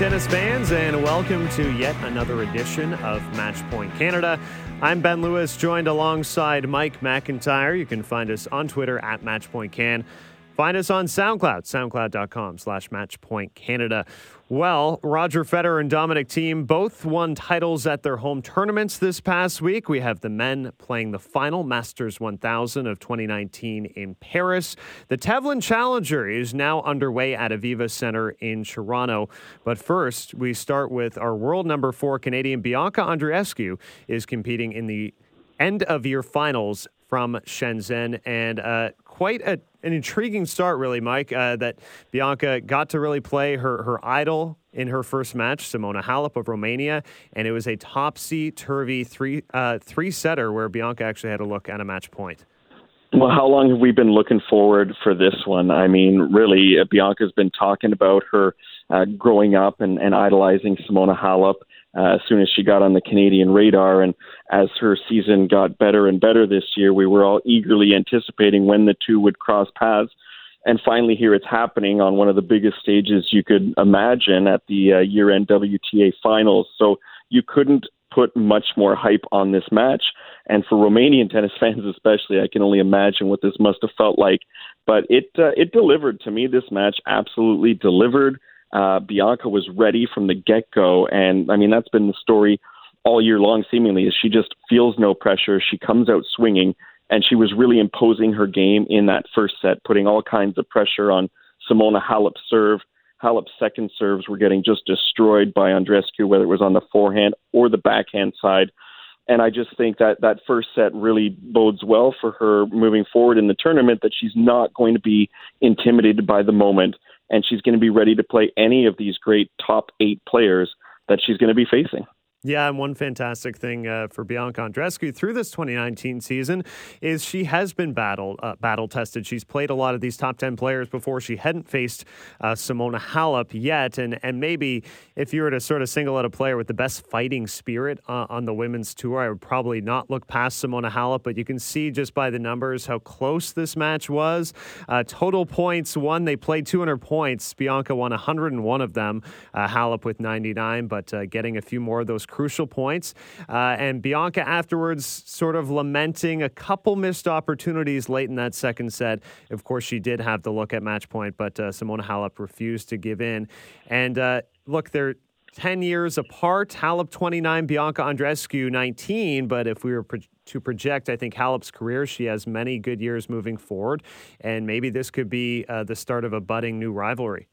Tennis fans, and welcome to yet another edition of Matchpoint Canada. I'm Ben Lewis, joined alongside Mike McIntyre. You can find us on Twitter at MatchpointCan. Find us on SoundCloud, soundcloud.com slash Matchpoint Canada. Well, Roger Federer and Dominic Thiem both won titles at their home tournaments this past week. We have the men playing the final Masters 1000 of 2019 in Paris. The Tevlin Challenger is now underway at Aviva Center in Toronto. But first, we start with our world number four Canadian Bianca Andreescu is competing in the end of year finals from Shenzhen and uh, quite a an intriguing start, really, Mike. Uh, that Bianca got to really play her her idol in her first match, Simona Halep of Romania, and it was a topsy turvy three uh, three setter where Bianca actually had a look at a match point. Well, how long have we been looking forward for this one? I mean, really, uh, Bianca's been talking about her uh, growing up and, and idolizing Simona Halep uh, as soon as she got on the Canadian radar. And as her season got better and better this year, we were all eagerly anticipating when the two would cross paths. And finally, here it's happening on one of the biggest stages you could imagine at the uh, year end WTA finals. So you couldn't put much more hype on this match. And for Romanian tennis fans, especially, I can only imagine what this must have felt like. But it uh, it delivered to me. This match absolutely delivered. Uh, Bianca was ready from the get go, and I mean that's been the story all year long. Seemingly, is she just feels no pressure. She comes out swinging, and she was really imposing her game in that first set, putting all kinds of pressure on Simona Halep's serve. Halep's second serves were getting just destroyed by Andreescu, whether it was on the forehand or the backhand side. And I just think that that first set really bodes well for her moving forward in the tournament. That she's not going to be intimidated by the moment and she's going to be ready to play any of these great top eight players that she's going to be facing. Yeah, and one fantastic thing uh, for Bianca Andreescu through this 2019 season is she has been battle uh, battle tested. She's played a lot of these top 10 players before. She hadn't faced uh, Simona Halep yet, and and maybe if you were to sort of single out a player with the best fighting spirit uh, on the women's tour, I would probably not look past Simona Halep. But you can see just by the numbers how close this match was. Uh, total points won. They played 200 points. Bianca won 101 of them. Uh, Halep with 99, but getting a few more of those crucial points. Uh, and Bianca afterwards sort of lamenting a couple missed opportunities late in that second set. Of course, she did have the look at match point, but uh, Simona Halep refused to give in. And uh, look, they're 10 years apart. Halep 29, Bianca Andreescu 19. But if we were pro- to project, I think Halep's career, she has many good years moving forward. And maybe this could be uh, the start of a budding new rivalry.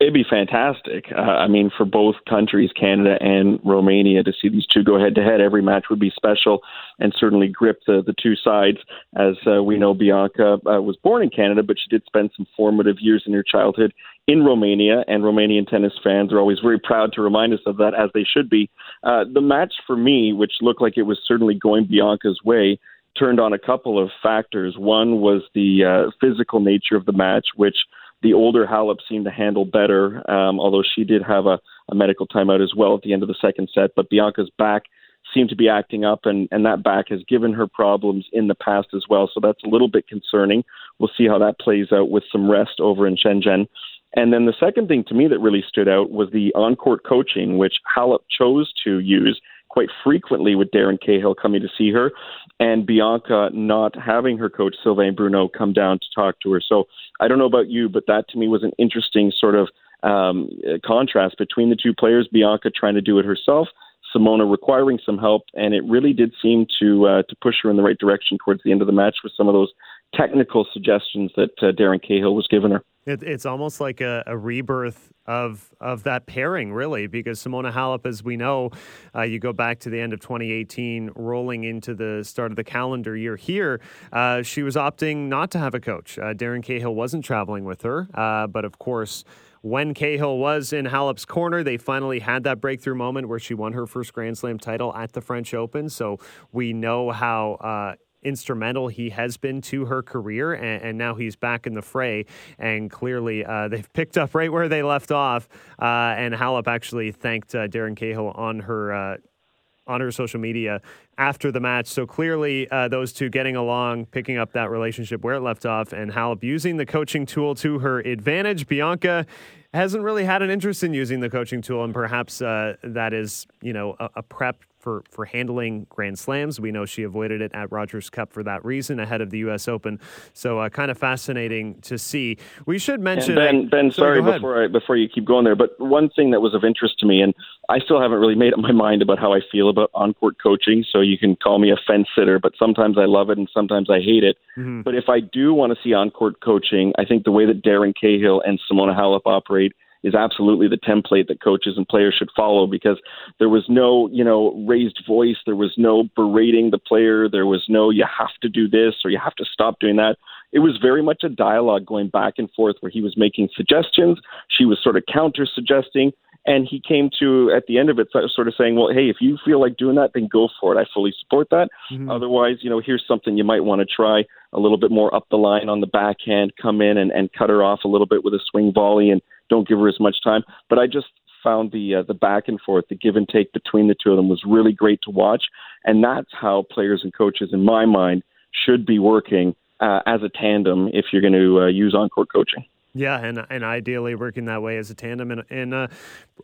It'd be fantastic. Uh, I mean, for both countries, Canada and Romania, to see these two go head to head, every match would be special and certainly grip the, the two sides. As uh, we know, Bianca uh, was born in Canada, but she did spend some formative years in her childhood in Romania, and Romanian tennis fans are always very proud to remind us of that, as they should be. Uh, the match for me, which looked like it was certainly going Bianca's way, turned on a couple of factors. One was the uh, physical nature of the match, which the older Halep seemed to handle better, um, although she did have a, a medical timeout as well at the end of the second set. But Bianca's back seemed to be acting up, and, and that back has given her problems in the past as well. So that's a little bit concerning. We'll see how that plays out with some rest over in Shenzhen. And then the second thing to me that really stood out was the on court coaching, which Halep chose to use quite frequently with Darren Cahill coming to see her and Bianca not having her coach Sylvain Bruneau come down to talk to her. So I don't know about you, but that to me was an interesting sort of um, contrast between the two players. Bianca trying to do it herself, Simona requiring some help, and it really did seem to uh, to push her in the right direction towards the end of the match with some of those technical suggestions that uh, Darren Cahill was giving her. It, it's almost like a, a, rebirth of of that pairing, really, because Simona Halep, as we know, uh, you go back to the end of 2018, rolling into the start of the calendar year here, uh, she was opting not to have a coach. Uh, Darren Cahill wasn't traveling with her, uh, but of course when Cahill was in Halep's corner, they finally had that breakthrough moment where she won her first Grand Slam title at the French Open. So we know how uh, instrumental he has been to her career, and, and, now he's back in the fray. And clearly, uh, they've picked up right where they left off. Uh, and Halep actually thanked uh, Darren Cahill on her uh, on her social media after the match. So clearly, uh, those two getting along, picking up that relationship where it left off, and Halep using the coaching tool to her advantage. Bianca hasn't really had an interest in using the coaching tool, and perhaps uh, that is, you know, a, a prep for, for handling Grand Slams. We know she avoided it at Rogers Cup for that reason ahead of the U.S. Open. So uh, kind of fascinating to see. We should mention and Ben. Ben, sorry, sorry before I, before you keep going there, but one thing that was of interest to me, and I still haven't really made up my mind about how I feel about on court coaching. So you can call me a fence sitter, but sometimes I love it and sometimes I hate it. Mm-hmm. But if I do want to see on court coaching, I think the way that Darren Cahill and Simona Halep operate is absolutely the template that coaches and players should follow because there was no, you know, raised voice, there was no berating the player, there was no you have to do this or you have to stop doing that. It was very much a dialogue going back and forth where he was making suggestions, she was sort of counter suggesting, and he came to at the end of it sort of saying, "Well, hey, if you feel like doing that, then go for it. I fully support that. Mm-hmm. Otherwise, you know, here's something you might want to try a little bit more up the line on the backhand, come in and, and cut her off a little bit with a swing volley and don't give her as much time. But I just found the uh, the back and forth, the give and take between the two of them was really great to watch, and that's how players and coaches, in my mind, should be working uh, as a tandem if you're going to uh, use on court coaching. Yeah, and and ideally working that way as a tandem and, and uh,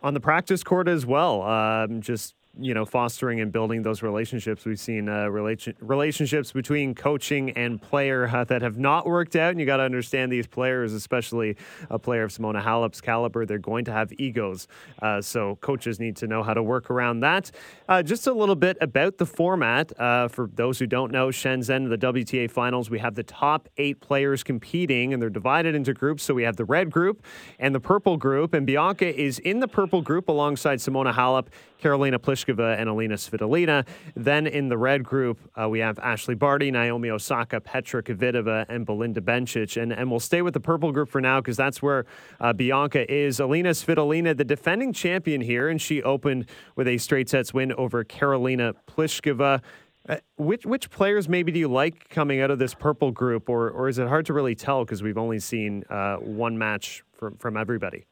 on the practice court as well. Um, just you know, fostering and building those relationships. We've seen uh, relation, relationships between coaching and player uh, that have not worked out. And you got to understand these players, especially a player of Simona Halep's caliber, they're going to have egos. Uh, so coaches need to know how to work around that. Uh, just a little bit about the format. Uh, for those who don't know, Shenzhen, the WTA finals, we have the top eight players competing, and they're divided into groups. So we have the red group and the purple group. And Bianca is in the purple group alongside Simona Halep, Karolina Pliskova. Pliskova and Alina Svitolina. Then in the red group, uh, we have Ashley Barty, Naomi Osaka, Petra Kvitova, and Belinda Bencic. And, and we'll stay with the purple group for now because that's where uh, Bianca is. Alina Svitolina, the defending champion here, and she opened with a straight sets win over Karolina Pliskova. Uh, which which players maybe do you like coming out of this purple group, or or is it hard to really tell because we've only seen uh, one match from from everybody?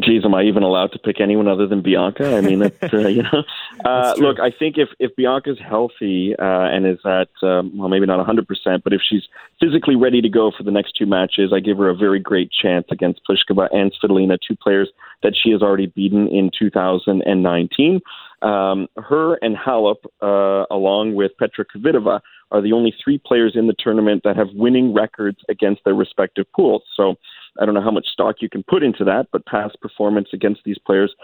Geez, am I even allowed to pick anyone other than Bianca? I mean, uh, you know. Uh, look, I think if if Bianca's healthy uh, and is at um, well, maybe not 100 percent, but if she's physically ready to go for the next two matches, I give her a very great chance against Pliskova and Svitolina, two players that she has already beaten in 2019. Um, her and Halep, uh, along with Petra Kvitova, are the only three players in the tournament that have winning records against their respective pools. So I don't know how much stock you can put into that, but past performance against these players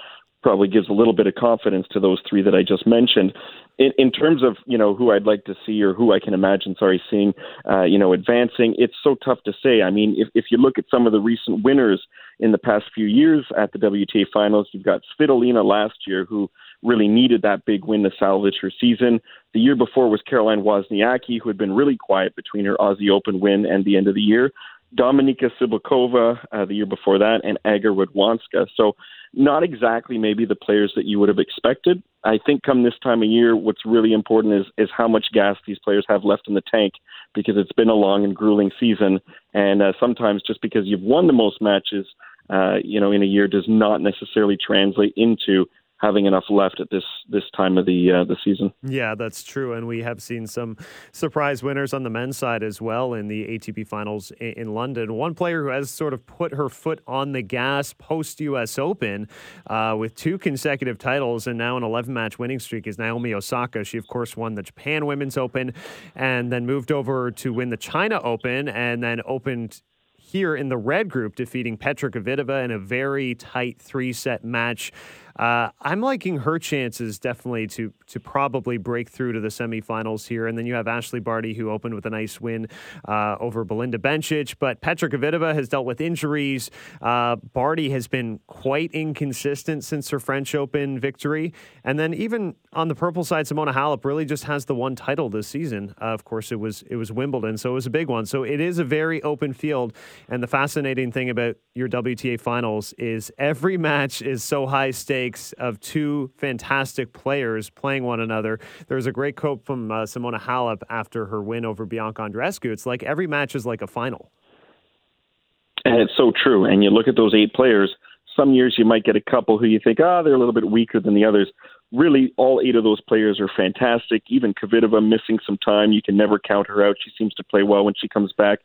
probably gives a little bit of confidence to those three that I just mentioned. In, in terms of you know who I'd like to see or who I can imagine, sorry, seeing uh, you know advancing, it's so tough to say. I mean, if if you look at some of the recent winners in the past few years at the WTA finals, you've got Svitolina last year who really needed that big win to salvage her season. The year before was Caroline Wozniacki, who had been really quiet between her Aussie Open win and the end of the year. Dominika Cibulkova uh, the year before that, and Aga Radwanska. So, not exactly maybe the players that you would have expected. I think come this time of year, what's really important is is how much gas these players have left in the tank because it's been a long and grueling season, and uh, sometimes just because you've won the most matches, uh, you know, in a year does not necessarily translate into having enough left at this this time of the uh, the season. Yeah, that's true, and we have seen some surprise winners on the men's side as well in the ATP Finals in, in London. One player who has sort of put her foot on the gas post U.S. Open uh, with two consecutive titles and now an 11 match winning streak is Naomi Osaka. She of course won the Japan Women's Open and then moved over to win the China Open and then opened here in the red group, defeating Petra Kvitova in a very tight three set match. Uh, I'm liking her chances definitely to to probably break through to the semifinals here. And then you have Ashley Barty, who opened with a nice win uh, over Belinda Bencic. But Petra Kvitova has dealt with injuries. Uh, Barty has been quite inconsistent since her French Open victory. And then even on the purple side, Simona Halep really just has the one title this season. Uh, of course, it was it was Wimbledon, so it was a big one. So it is a very open field. And the fascinating thing about your WTA finals is every match is so high stakes of two fantastic players playing one another. There was a great quote from uh, Simona Halep after her win over Bianca Andreescu. It's like every match is like a final. And it's so true. And you look at those eight players, some years you might get a couple who you think, ah, oh, they're a little bit weaker than the others. really all eight of those players are fantastic. Even Kvitova missing some time, you can never count her out. She seems to play well when she comes back.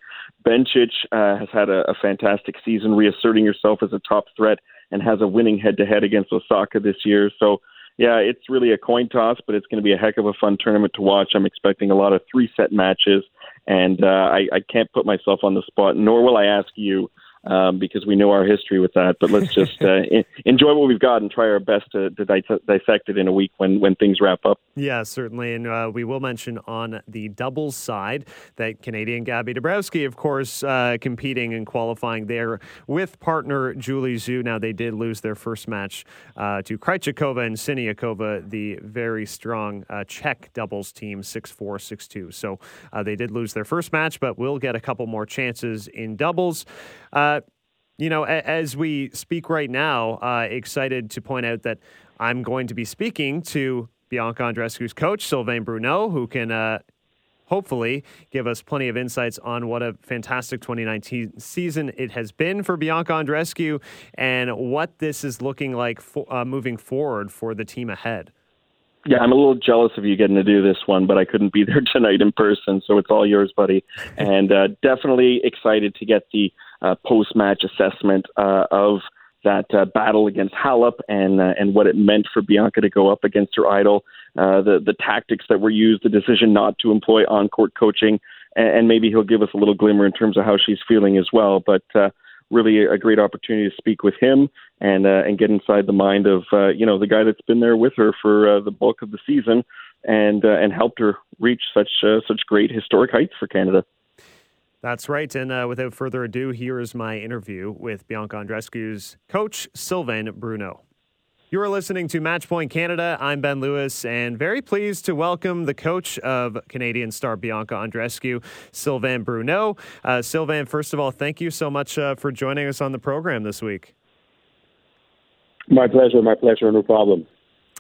Bencic uh, has had a, a fantastic season, reasserting herself as a top threat and has a winning head-to-head against Osaka this year. So, yeah, it's really a coin toss, but it's going to be a heck of a fun tournament to watch. I'm expecting a lot of three-set matches, and uh, I, I can't put myself on the spot, nor will I ask you um, because we know our history with that. But let's just uh, enjoy what we've got and try our best to, to dissect it in a week when, when things wrap up. Yeah, certainly. And uh, we will mention on the doubles side that Canadian Gabby Dabrowski, of course, uh, competing and qualifying there with partner Julie Zhu. Now, they did lose their first match uh, to Krejcikova and Siniakova, the very strong uh, Czech doubles team, 6 4, 6 2. So uh, they did lose their first match, but we'll get a couple more chances in doubles. Uh, you know, a- as we speak right now, uh, excited to point out that I'm going to be speaking to Bianca Andreescu's coach, Sylvain Bruneau, who can uh, hopefully give us plenty of insights on what a fantastic 2019 season it has been for Bianca Andreescu and what this is looking like for, uh, moving forward for the team ahead. Yeah, I'm a little jealous of you getting to do this one, but I couldn't be there tonight in person, so it's all yours, buddy. and uh, definitely excited to get the uh, post match assessment uh, of that uh, battle against Halep and uh, and what it meant for Bianca to go up against her idol, uh, the the tactics that were used, the decision not to employ on court coaching, and, and maybe he'll give us a little glimmer in terms of how she's feeling as well. But uh, really a great opportunity to speak with him and uh, and get inside the mind of uh, you know the guy that's been there with her for uh, the bulk of the season and uh, and helped her reach such uh, such great historic heights for Canada. That's right. And uh, without further ado, here is my interview with Bianca Andreescu's coach, Sylvain Bruneau. You are listening to Matchpoint Canada. I'm Ben Lewis, and very pleased to welcome the coach of Canadian star Bianca Andreescu, Sylvain Bruneau. Uh, Sylvain, first of all, thank you so much uh, for joining us on the program this week. My pleasure. My pleasure. No problem.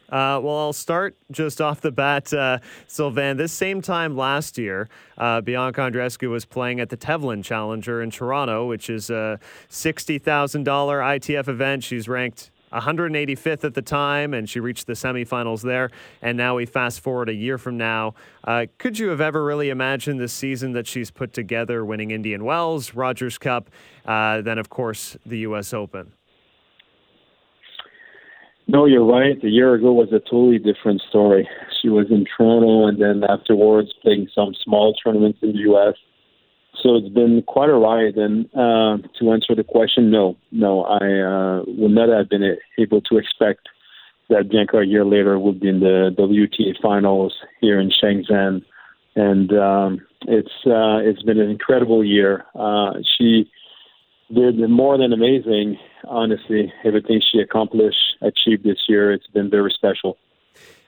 Uh, well, I'll start just off the bat, uh, Sylvain. This same time last year, uh, Bianca Andreescu was playing at the Tevlin Challenger in Toronto, which is a $60,000 ITF event. She's ranked 185th at the time, and she reached the semifinals there. And now we fast forward a year from now. Uh, could you have ever really imagined this season that she's put together, winning Indian Wells, Rogers Cup, uh, then, of course, the U.S. Open? No, you're right. A year ago was a totally different story. She was in Toronto and then afterwards playing some small tournaments in the U.S. So it's been quite a ride. And uh, to answer the question, no, no, I uh, would not have been able to expect that Bianca a year later would be in the WTA finals here in Shenzhen. And um, it's uh, it's been an incredible year. Uh, she did more than amazing. Honestly, everything she accomplished, achieved this year, it's been very special.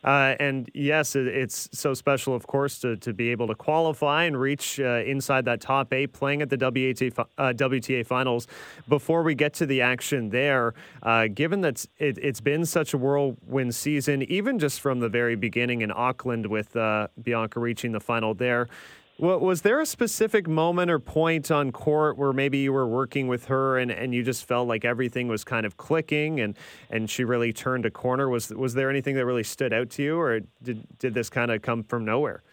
Uh, and yes, it's so special, of course, to, to be able to qualify and reach uh, inside that top eight, playing at the WTA, uh, WTA finals. Before we get to the action there, uh, given that it, has been such a whirlwind season, even just from the very beginning in Auckland with uh, Bianca reaching the final there, was there a specific moment or point on court where maybe you were working with her and, and you just felt like everything was kind of clicking and, and she really turned a corner? Was was there anything that really stood out to you, or did did this kind of come from nowhere?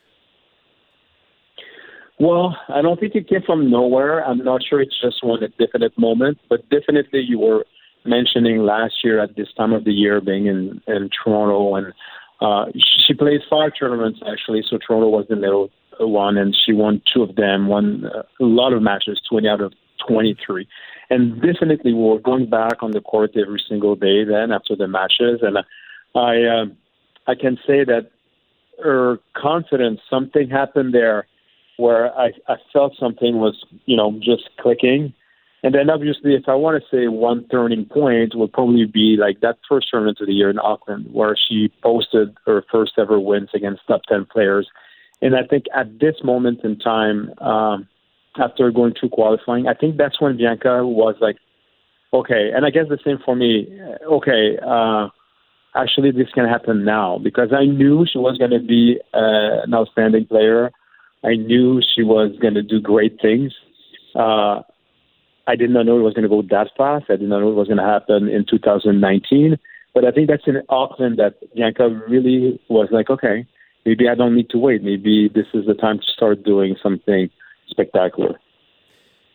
Well, I don't think it came from nowhere. I'm not sure it's just one definite moment, but definitely you were mentioning last year at this time of the year being in in Toronto and uh, she played five tournaments actually, so Toronto was the middle one, and she won two of them, won uh, a lot of matches, 20 out of 23. And definitely, we were going back on the court every single day then after the matches, and I, uh, I can say that her confidence, something happened there where I, I felt something was, you know, just clicking. And then obviously, if I want to say one turning point, would probably be like that first tournament of the year in Auckland, where she posted her first ever wins against top 10 players and I think at this moment in time, um, after going through qualifying, I think that's when Bianca was like, okay. And I guess the same for me. Okay, uh, actually, this can happen now because I knew she was going to be uh, an outstanding player. I knew she was going to do great things. Uh, I did not know it was going to go that fast. I did not know it was going to happen in 2019. But I think that's in Auckland that Bianca really was like, okay, maybe I don't need to wait. Maybe this is the time to start doing something spectacular.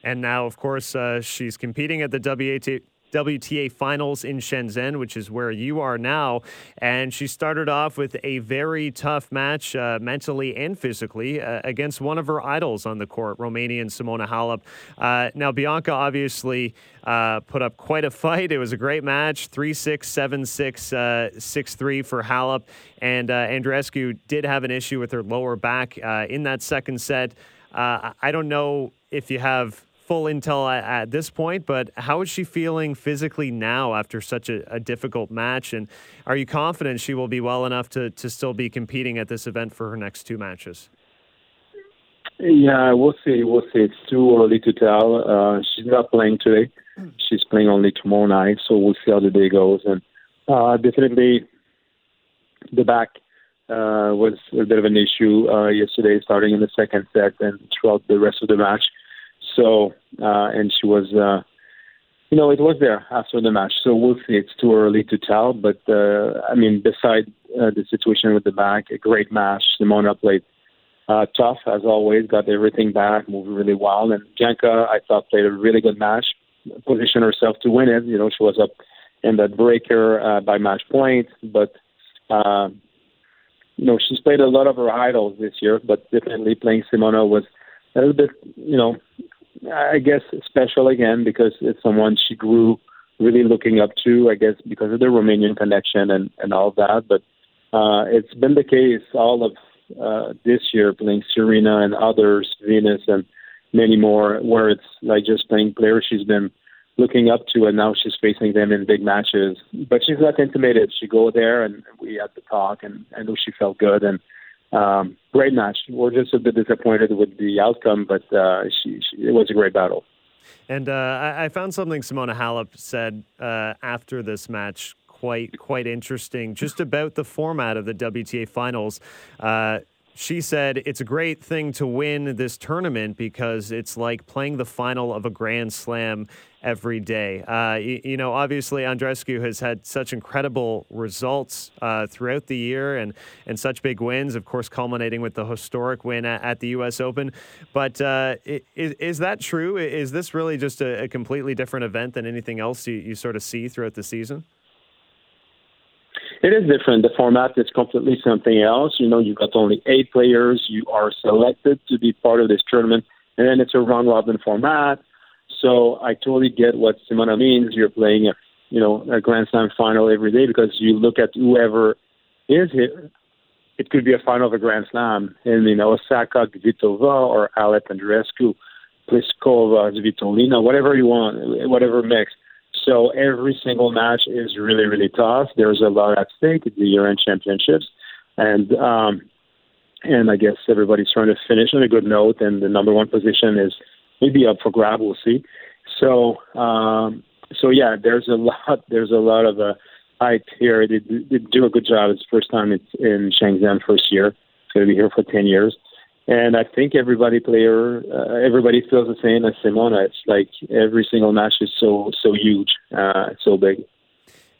And now, of course, uh, she's competing at the WTA, WTA finals in Shenzhen, which is where you are now. And she started off with a very tough match, uh, mentally and physically, uh, against one of her idols on the court, Romanian Simona Halep. Uh, now, Bianca obviously uh, put up quite a fight. It was a great match 3 6, 7 6, uh, 6 3 for Halep. And uh, Andreescu did have an issue with her lower back in that second set. I don't know if you have full intel at, at, this point, but how is she feeling physically now after such a, a, difficult match? And are you confident she will be well enough to, to still be competing at this event for her next two matches? Yeah, we'll see. We'll see. It's too early to tell. Uh, she's not playing today. She's playing only tomorrow night, so we'll see how the day goes. And uh, definitely, the back uh, was a bit of an issue uh, yesterday, starting in the second set and throughout the rest of the match. So, uh, and she was, uh, you know, it was there after the match. So we'll see. It's too early to tell. But, uh, I mean, beside uh, the situation with the back, a great match. Simona played uh, tough, as always, got everything back, moved really well. And Bianca, I thought, played a really good match, positioned herself to win it. You know, she was up in that breaker uh, by match point. But, uh, you know, she's played a lot of her idols this year, but definitely playing Simona was a little bit, you know, I guess special again because it's someone she grew really looking up to. I guess because of the Romanian connection and and all that. But uh, it's been the case all of uh, this year playing Serena and others, Venus and many more, where it's like just playing players she's been looking up to, and now she's facing them in big matches. But she's not intimidated. She go there, and we had the talk, and I know she felt good and um, great match. We're just a bit disappointed with the outcome, but uh, she, she, it was a great battle. And uh, I, I, found something Simona Halep said uh, after this match quite quite interesting, just about the format of the WTA finals. Uh, she said it's a great thing to win this tournament because it's like playing the final of a Grand Slam every day. Uh, you, you, know, obviously, Andreescu has had such incredible results uh, throughout the year and, and such big wins, of course, culminating with the historic win at, at the U.S. Open. But uh, is, is that true? Is this really just a, a completely different event than anything else you, you sort of see throughout the season? It is different. The format is completely something else. You know, you've got only eight players. You are selected to be part of this tournament, and then it's a round robin format. So I totally get what Simona means. You're playing a, you know, a Grand Slam final every day because you look at whoever is here. It could be a final of a Grand Slam, and you know, Osaka, Kvitova, or Halep Andreescu, Pliskova, Svitolina, whatever you want, whatever mix. So every single match is really, really tough. There's a lot at stake. It's the year-end championships, and um, and I guess everybody's trying to finish on a good note. And the number one position is maybe up for grab. We'll see. So um, so yeah, there's a lot. There's a lot of uh, hype here. They, they do a good job. It's the first time it's in Shenzhen, first year. It's going to be here for ten years. And I think everybody player, uh, everybody feels the same as Simona. It's like every single match is so so huge, uh, so big.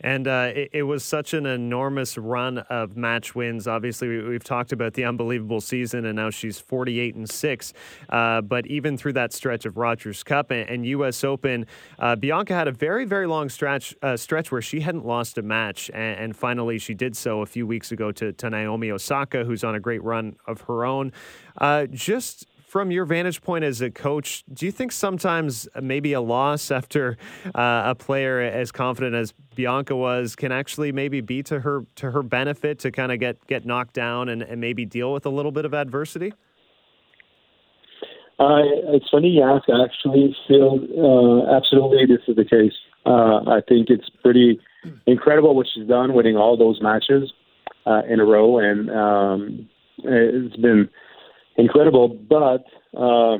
And uh, it, it, was such an enormous run of match wins. Obviously, we, have talked about the unbelievable season, and now she's 48 and 6. Uh, but even through that stretch of Rogers Cup and, and U.S. Open, uh, Bianca had a very, very long stretch uh, stretch where she hadn't lost a match. And, and, finally, she did so a few weeks ago to, to Naomi Osaka, who's on a great run of her own. Uh, just from your vantage point as a coach, do you think sometimes maybe a loss after uh, a player as confident as Bianca was can actually maybe be to her to her benefit to kind of get get knocked down and, and maybe deal with a little bit of adversity? Uh, it's funny you ask. Actually feel uh, absolutely this is the case. Uh, I think it's pretty incredible what she's done, winning all those matches uh, in a row, and um, it's been incredible. But uh,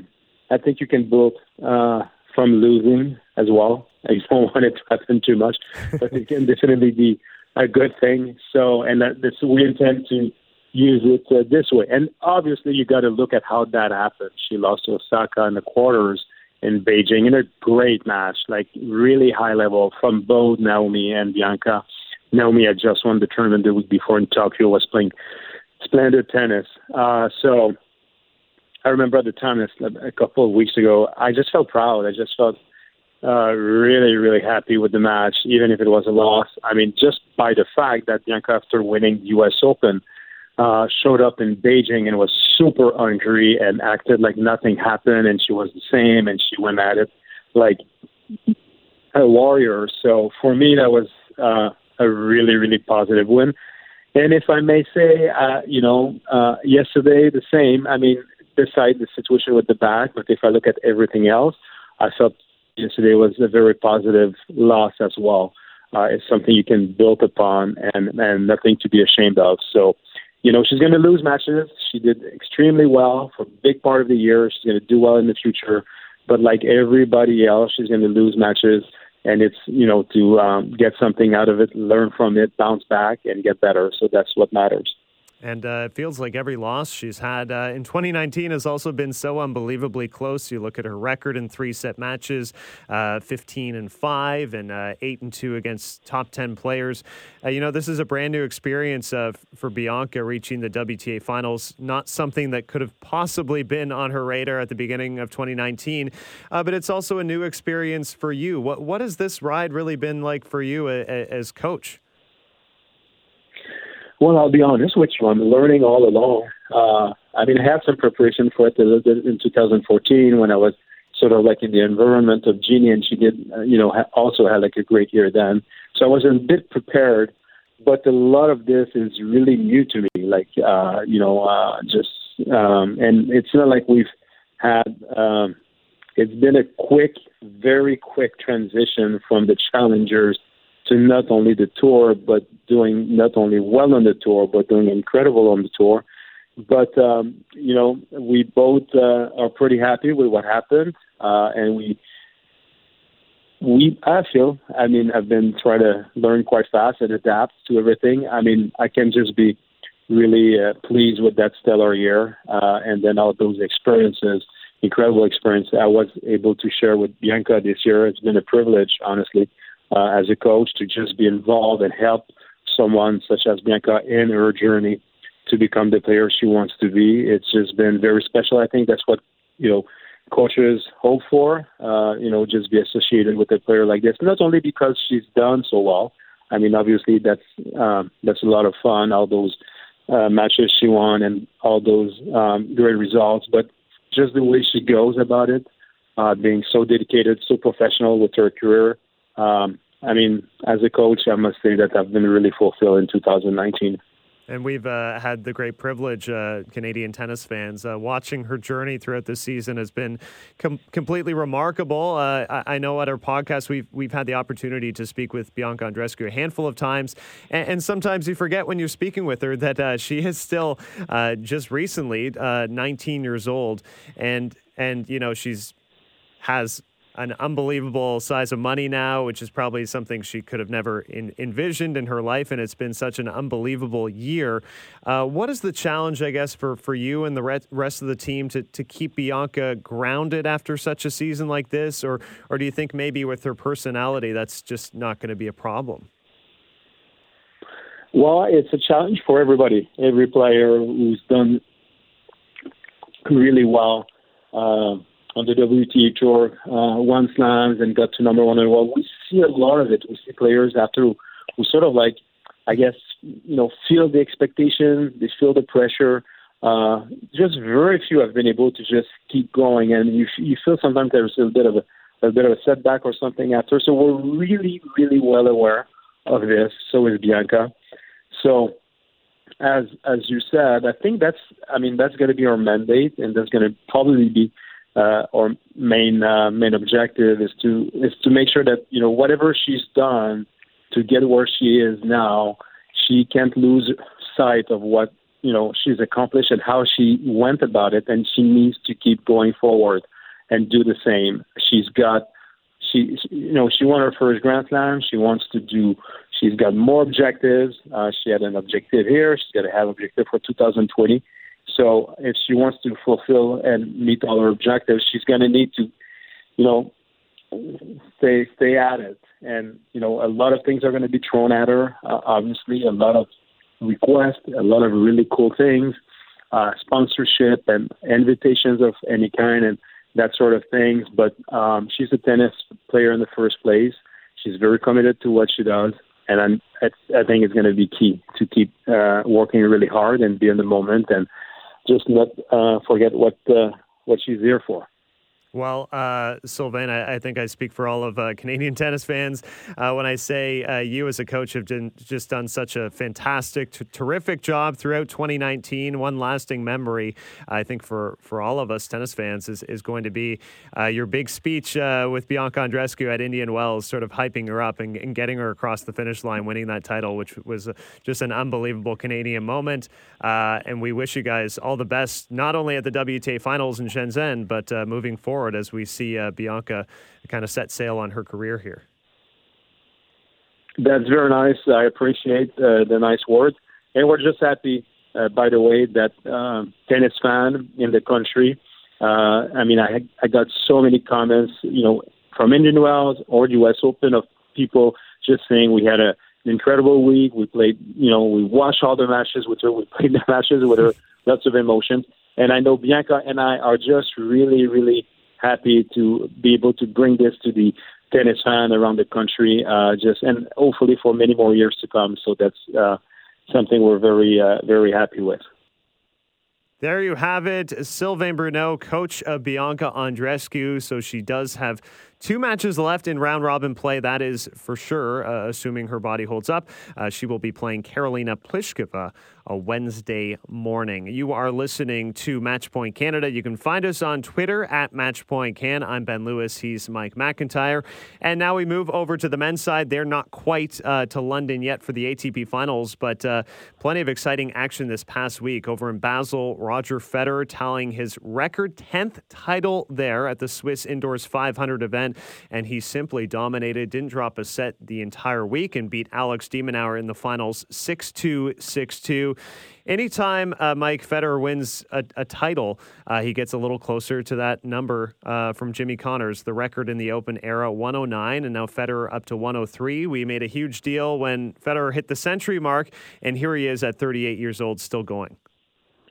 I think you can build uh, from losing as well. I don't want it to happen too much, but it can definitely be a good thing. So, and that we intend to use it uh, this way. And obviously, you got to look at how that happened. She lost to Osaka in the quarters in Beijing in a great match, like really high level from both Naomi and Bianca. Naomi had just won the tournament the week before in Tokyo, was playing splendid tennis. Uh, so I remember at the time, a couple of weeks ago, I just felt proud. I just felt uh, really, really happy with the match, even if it was a loss. I mean, just by the fact that Bianca, after winning the U.S. Open, uh, showed up in Beijing and was super angry and acted like nothing happened, and she was the same, and she went at it like a warrior. So for me, that was uh, a really, really positive win. And if I may say, uh, you know, uh, yesterday the same. I mean, beside the situation with the back, but if I look at everything else, I felt yesterday was a very positive loss as well. Uh, it's something you can build upon and and nothing to be ashamed of. So, you know, she's going to lose matches. She did extremely well for a big part of the year. She's going to do well in the future. But like everybody else, she's going to lose matches and it's you know to um, get something out of it, learn from it, bounce back, and get better. So that's what matters. And uh, it feels like every loss she's had uh, in 2019 has also been so unbelievably close. You look at her record in three set matches uh, 15 and 5 and uh, 8 and 2 against top 10 players. Uh, you know, this is a brand new experience uh, for Bianca reaching the WTA finals. Not something that could have possibly been on her radar at the beginning of 2019, but it's also a new experience for you. What, what has this ride really been like for you as coach? Well, I'll be honest with you. I'm learning all along. Uh, I mean, I had some preparation for it in 2014 when I was sort of like in the environment of Genie, and she did, uh, you know, also had like a great year then. So I was a bit prepared, but a lot of this is really new to me. Like, uh, you know, uh, just, um, and it's not like we've had, um, it's been a quick, very quick transition from the challengers to not only the tour, but doing not only well on the tour, but doing incredible on the tour. But um, you know, we both uh, are pretty happy with what happened, uh, and we we I feel I mean I've been trying to learn quite fast and adapt to everything. I mean I can just be really uh, pleased with that stellar year, uh, and then all those experiences, incredible experience I was able to share with Bianca this year. It's been a privilege, honestly uh, as a coach to just be involved and help someone such as Bianca in her journey to become the player she wants to be. It's just been very special. I think that's what you know coaches hope for. Uh, you know, just be associated with a player like this, not only because she's done so well. I mean, obviously that's um, that's a lot of fun. All those uh, matches she won and all those um, great results, but just the way she goes about it, uh, being so dedicated, so professional with her career, um, I mean, as a coach, I must say that I've been really fulfilled in 2019. And we've uh, had the great privilege, uh, Canadian tennis fans, uh, watching her journey throughout this season has been com- completely remarkable. Uh, I-, I, know at our podcast we've we've had the opportunity to speak with Bianca Andreescu a handful of times, and, and sometimes you forget when you're speaking with her that uh, she is still uh, just recently 19 years old, and and you know she's has an unbelievable size of money now, which is probably something she could have never in, envisioned in her life. And it's been such an unbelievable year. Uh, what is the challenge, I guess, for, for you and the rest of the team to, to keep Bianca grounded after such a season like this? Or, or do you think maybe with her personality, that's just not going to be a problem? Well, it's a challenge for everybody. Every player who's done really well. Uh, on the WTA Tour, uh, won slams and got to number one in the world. We see a lot of it. We see players after who sort of like, I guess, you know, feel the expectation, they feel the pressure. Uh, just very few have been able to just keep going, and you you feel sometimes there's a bit of a, a bit of a setback or something after. So we're really, really well aware of this. So is Bianca. So as as you said, I think that's I mean that's going to be our mandate, and that's going to probably be uh, our main uh, main objective is to is to make sure that you know whatever she's done to get where she is now, she can't lose sight of what you know she's accomplished and how she went about it, and she needs to keep going forward and do the same. She's got she you know she won her first Grand Slam. She wants to do. She's got more objectives. Uh, she had an objective here. She's got to have objective for 2020 so if she wants to fulfill and meet all her objectives, she's going to need to, you know, stay stay at it. And you know, a lot of things are going to be thrown at her. Uh, obviously, a lot of requests, a lot of really cool things, uh, sponsorship and invitations of any kind, and that sort of things. But um, she's a tennis player in the first place. She's very committed to what she does, and I'm, I think it's going to be key to keep uh, working really hard and be in the moment and just not uh, forget what uh, what she's there for. Well, uh, Sylvain, I, I, think I speak for all of uh, Canadian tennis fans uh, when I say uh, you, as a coach, have just done such a fantastic, t- terrific job throughout 2019. One lasting memory, I think, for, for all of us tennis fans is, is going to be uh, your big speech uh, with Bianca Andreescu at Indian Wells, sort of hyping her up and, and, getting her across the finish line, winning that title, which was just an unbelievable Canadian moment. and we wish you guys all the best, not only at the WTA finals in Shenzhen, but moving forward forward as we see uh, Bianca kind of set sail on her career here. That's very nice. I appreciate uh, the nice words. And we're just happy, uh, by the way, that um, tennis fan in the country. Uh, I mean, I I got so many comments, you know, from Indian Wells or the U.S. Open of people just saying we had a, an incredible week. We played, you know, we watched all the matches with her. We played the matches with her, lots of emotion. And I know Bianca and I are just really, really happy to be able to bring this to the tennis fan around the country, uh, just and hopefully for many more years to come. So that's uh, something we're very uh, very happy with. There you have it, Sylvain Bruneau, coach of Bianca Andreescu. So she does have two matches left in round robin play. That is for sure, uh, assuming her body holds up. Uh, she will be playing Karolina Pliskova a Wednesday morning. You are listening to Matchpoint Canada. You can find us on Twitter at Matchpoint Can. I'm Ben Lewis. He's Mike McIntyre. And now we move over to the men's side. They're not quite uh, to London yet for the ATP finals, but uh, plenty of exciting action this past week over in Basel. Roger Federer tallying his record 10th title there at the Swiss Indoors 500 event. And he simply dominated, didn't drop a set the entire week, and beat Alex de Minaur in the finals 6 2 6 2 anytime uh, Mike Federer wins a, a title, uh, he gets a little closer to that number uh, from Jimmy Connors, the record in the Open era, 109, and now Federer up to 103. We made a huge deal when Federer hit the century mark, and here he is at 38 years old, still going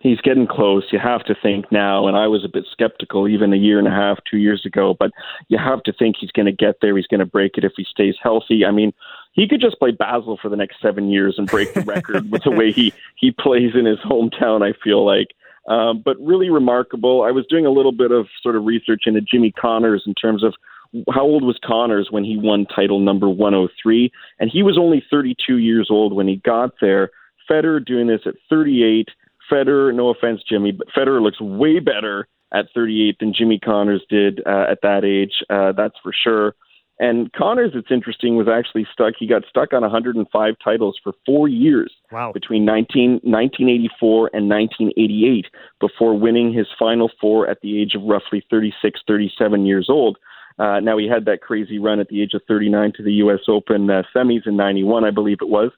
he's getting close. You have to think now, and I was a bit skeptical even a year and a half, two years ago, but you have to think he's going to get there. He's going to break it if he stays healthy. I mean, he could just play Basel for the next seven years and break the record with the way he he plays in his hometown. I feel like. Um, but really remarkable. I was doing a little bit of sort of research into Jimmy Connors in terms of how old was Connors when he won title number 103, and he was only 32 years old when he got there. Federer doing this at 38 Federer, no offense, Jimmy, but Federer looks way better at 38 than Jimmy Connors did uh, at that age. Uh, that's for sure. And Connors, it's interesting, was actually stuck. He got stuck on 105 titles for four years wow. between 19, 1984 and 1988 before winning his final four at the age of roughly 36, 37 years old. Uh, now, he had that crazy run at the age of 39 to the U.S. Open uh, semis in 91, I believe it was.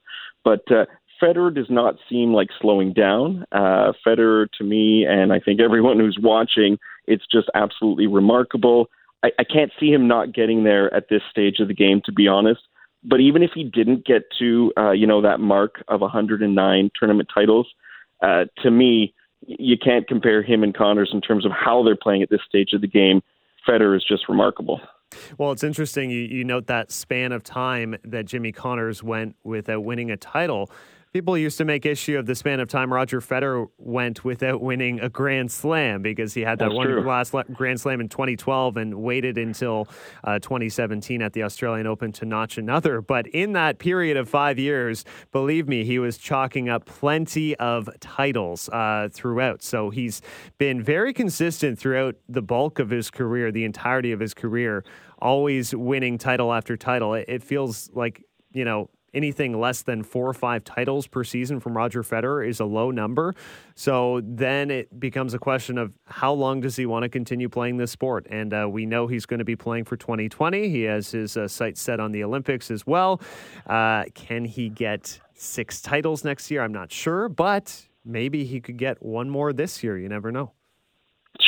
But uh, Federer does not seem like slowing down. Uh, Federer, to me, and I think everyone who's watching, it's just absolutely remarkable. I, I can't see him not getting there at this stage of the game, to be honest. But even if he didn't get to, uh, you know, that mark of 109 tournament titles, uh, to me, you can't compare him and Connors in terms of how they're playing at this stage of the game. Federer is just remarkable. Well, it's interesting. You, you note that span of time that Jimmy Connors went without winning a title. People used to make issue of the span of time Roger Federer went without winning a Grand Slam because he had that That's one true. last Grand Slam in 2012 and waited until uh, 2017 at the Australian Open to notch another. But in that period of five years, believe me, he was chalking up plenty of titles uh, throughout. So he's been very consistent throughout the bulk of his career, the entirety of his career, always winning title after title. It, it feels like, you know, anything less than four or five titles per season from Roger Federer is a low number. So then it becomes a question of how long does he want to continue playing this sport? And uh, we know he's going to be playing for 2020. He has his uh, sights set on the Olympics as well. Uh, can he get six titles next year? I'm not sure, but maybe he could get one more this year. You never know.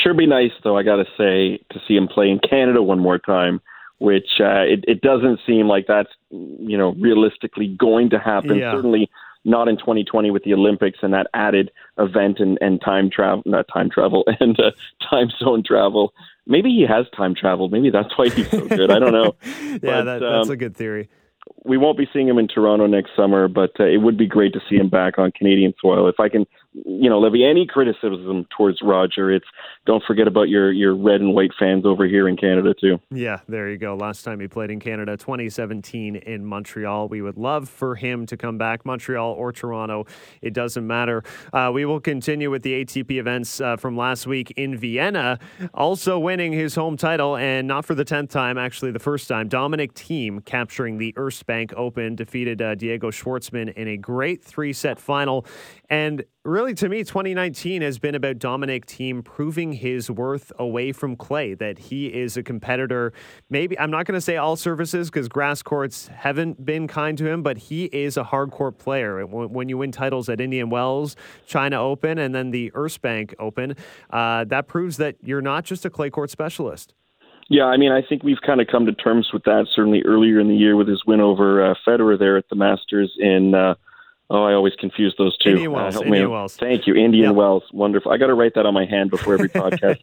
Sure be nice, though, I got to say, to see him play in Canada one more time which uh, it, it doesn't seem like that's you know realistically going to happen. Yeah. Certainly not in 2020 with the Olympics and that added event and, and time travel, not time travel and uh, time zone travel. Maybe he has time traveled. Maybe that's why he's so good. I don't know. yeah, But, that, that's um, a good theory. we won't be seeing him in Toronto next summer, but uh, it would be great to see him back on Canadian soil. If I can, you know, levy any criticism towards Roger, it's don't forget about your your red and white fans over here in Canada too. Yeah, there you go. Last time he played in Canada, 2017 in Montreal. We would love for him to come back, Montreal or Toronto. It doesn't matter. Uh, we will continue with the ATP events uh, from last week in Vienna. Also winning his home title, and not for the 10th time, actually the first time. Dominic Thiem capturing the Erste Bank Open, defeated uh, Diego Schwartzman in a great three set final. And really, to me, 2019 has been about Dominic Thiem proving his worth away from clay, that he is a competitor. Maybe, I'm not going to say all surfaces because grass courts haven't been kind to him, but he is a hard court player. When you win titles at Indian Wells, China Open, and then the Erste Bank Open, uh, that proves that you're not just a clay court specialist. Yeah, I mean, I think we've kind of come to terms with that. Certainly earlier in the year with his win over uh, Federer there at the Masters in. Uh, Oh, I always confuse those two. Indian Wells. help Indian me. Wells. Thank you, Indian Yep. Wells. Wonderful. I got to write that on my hand before every podcast.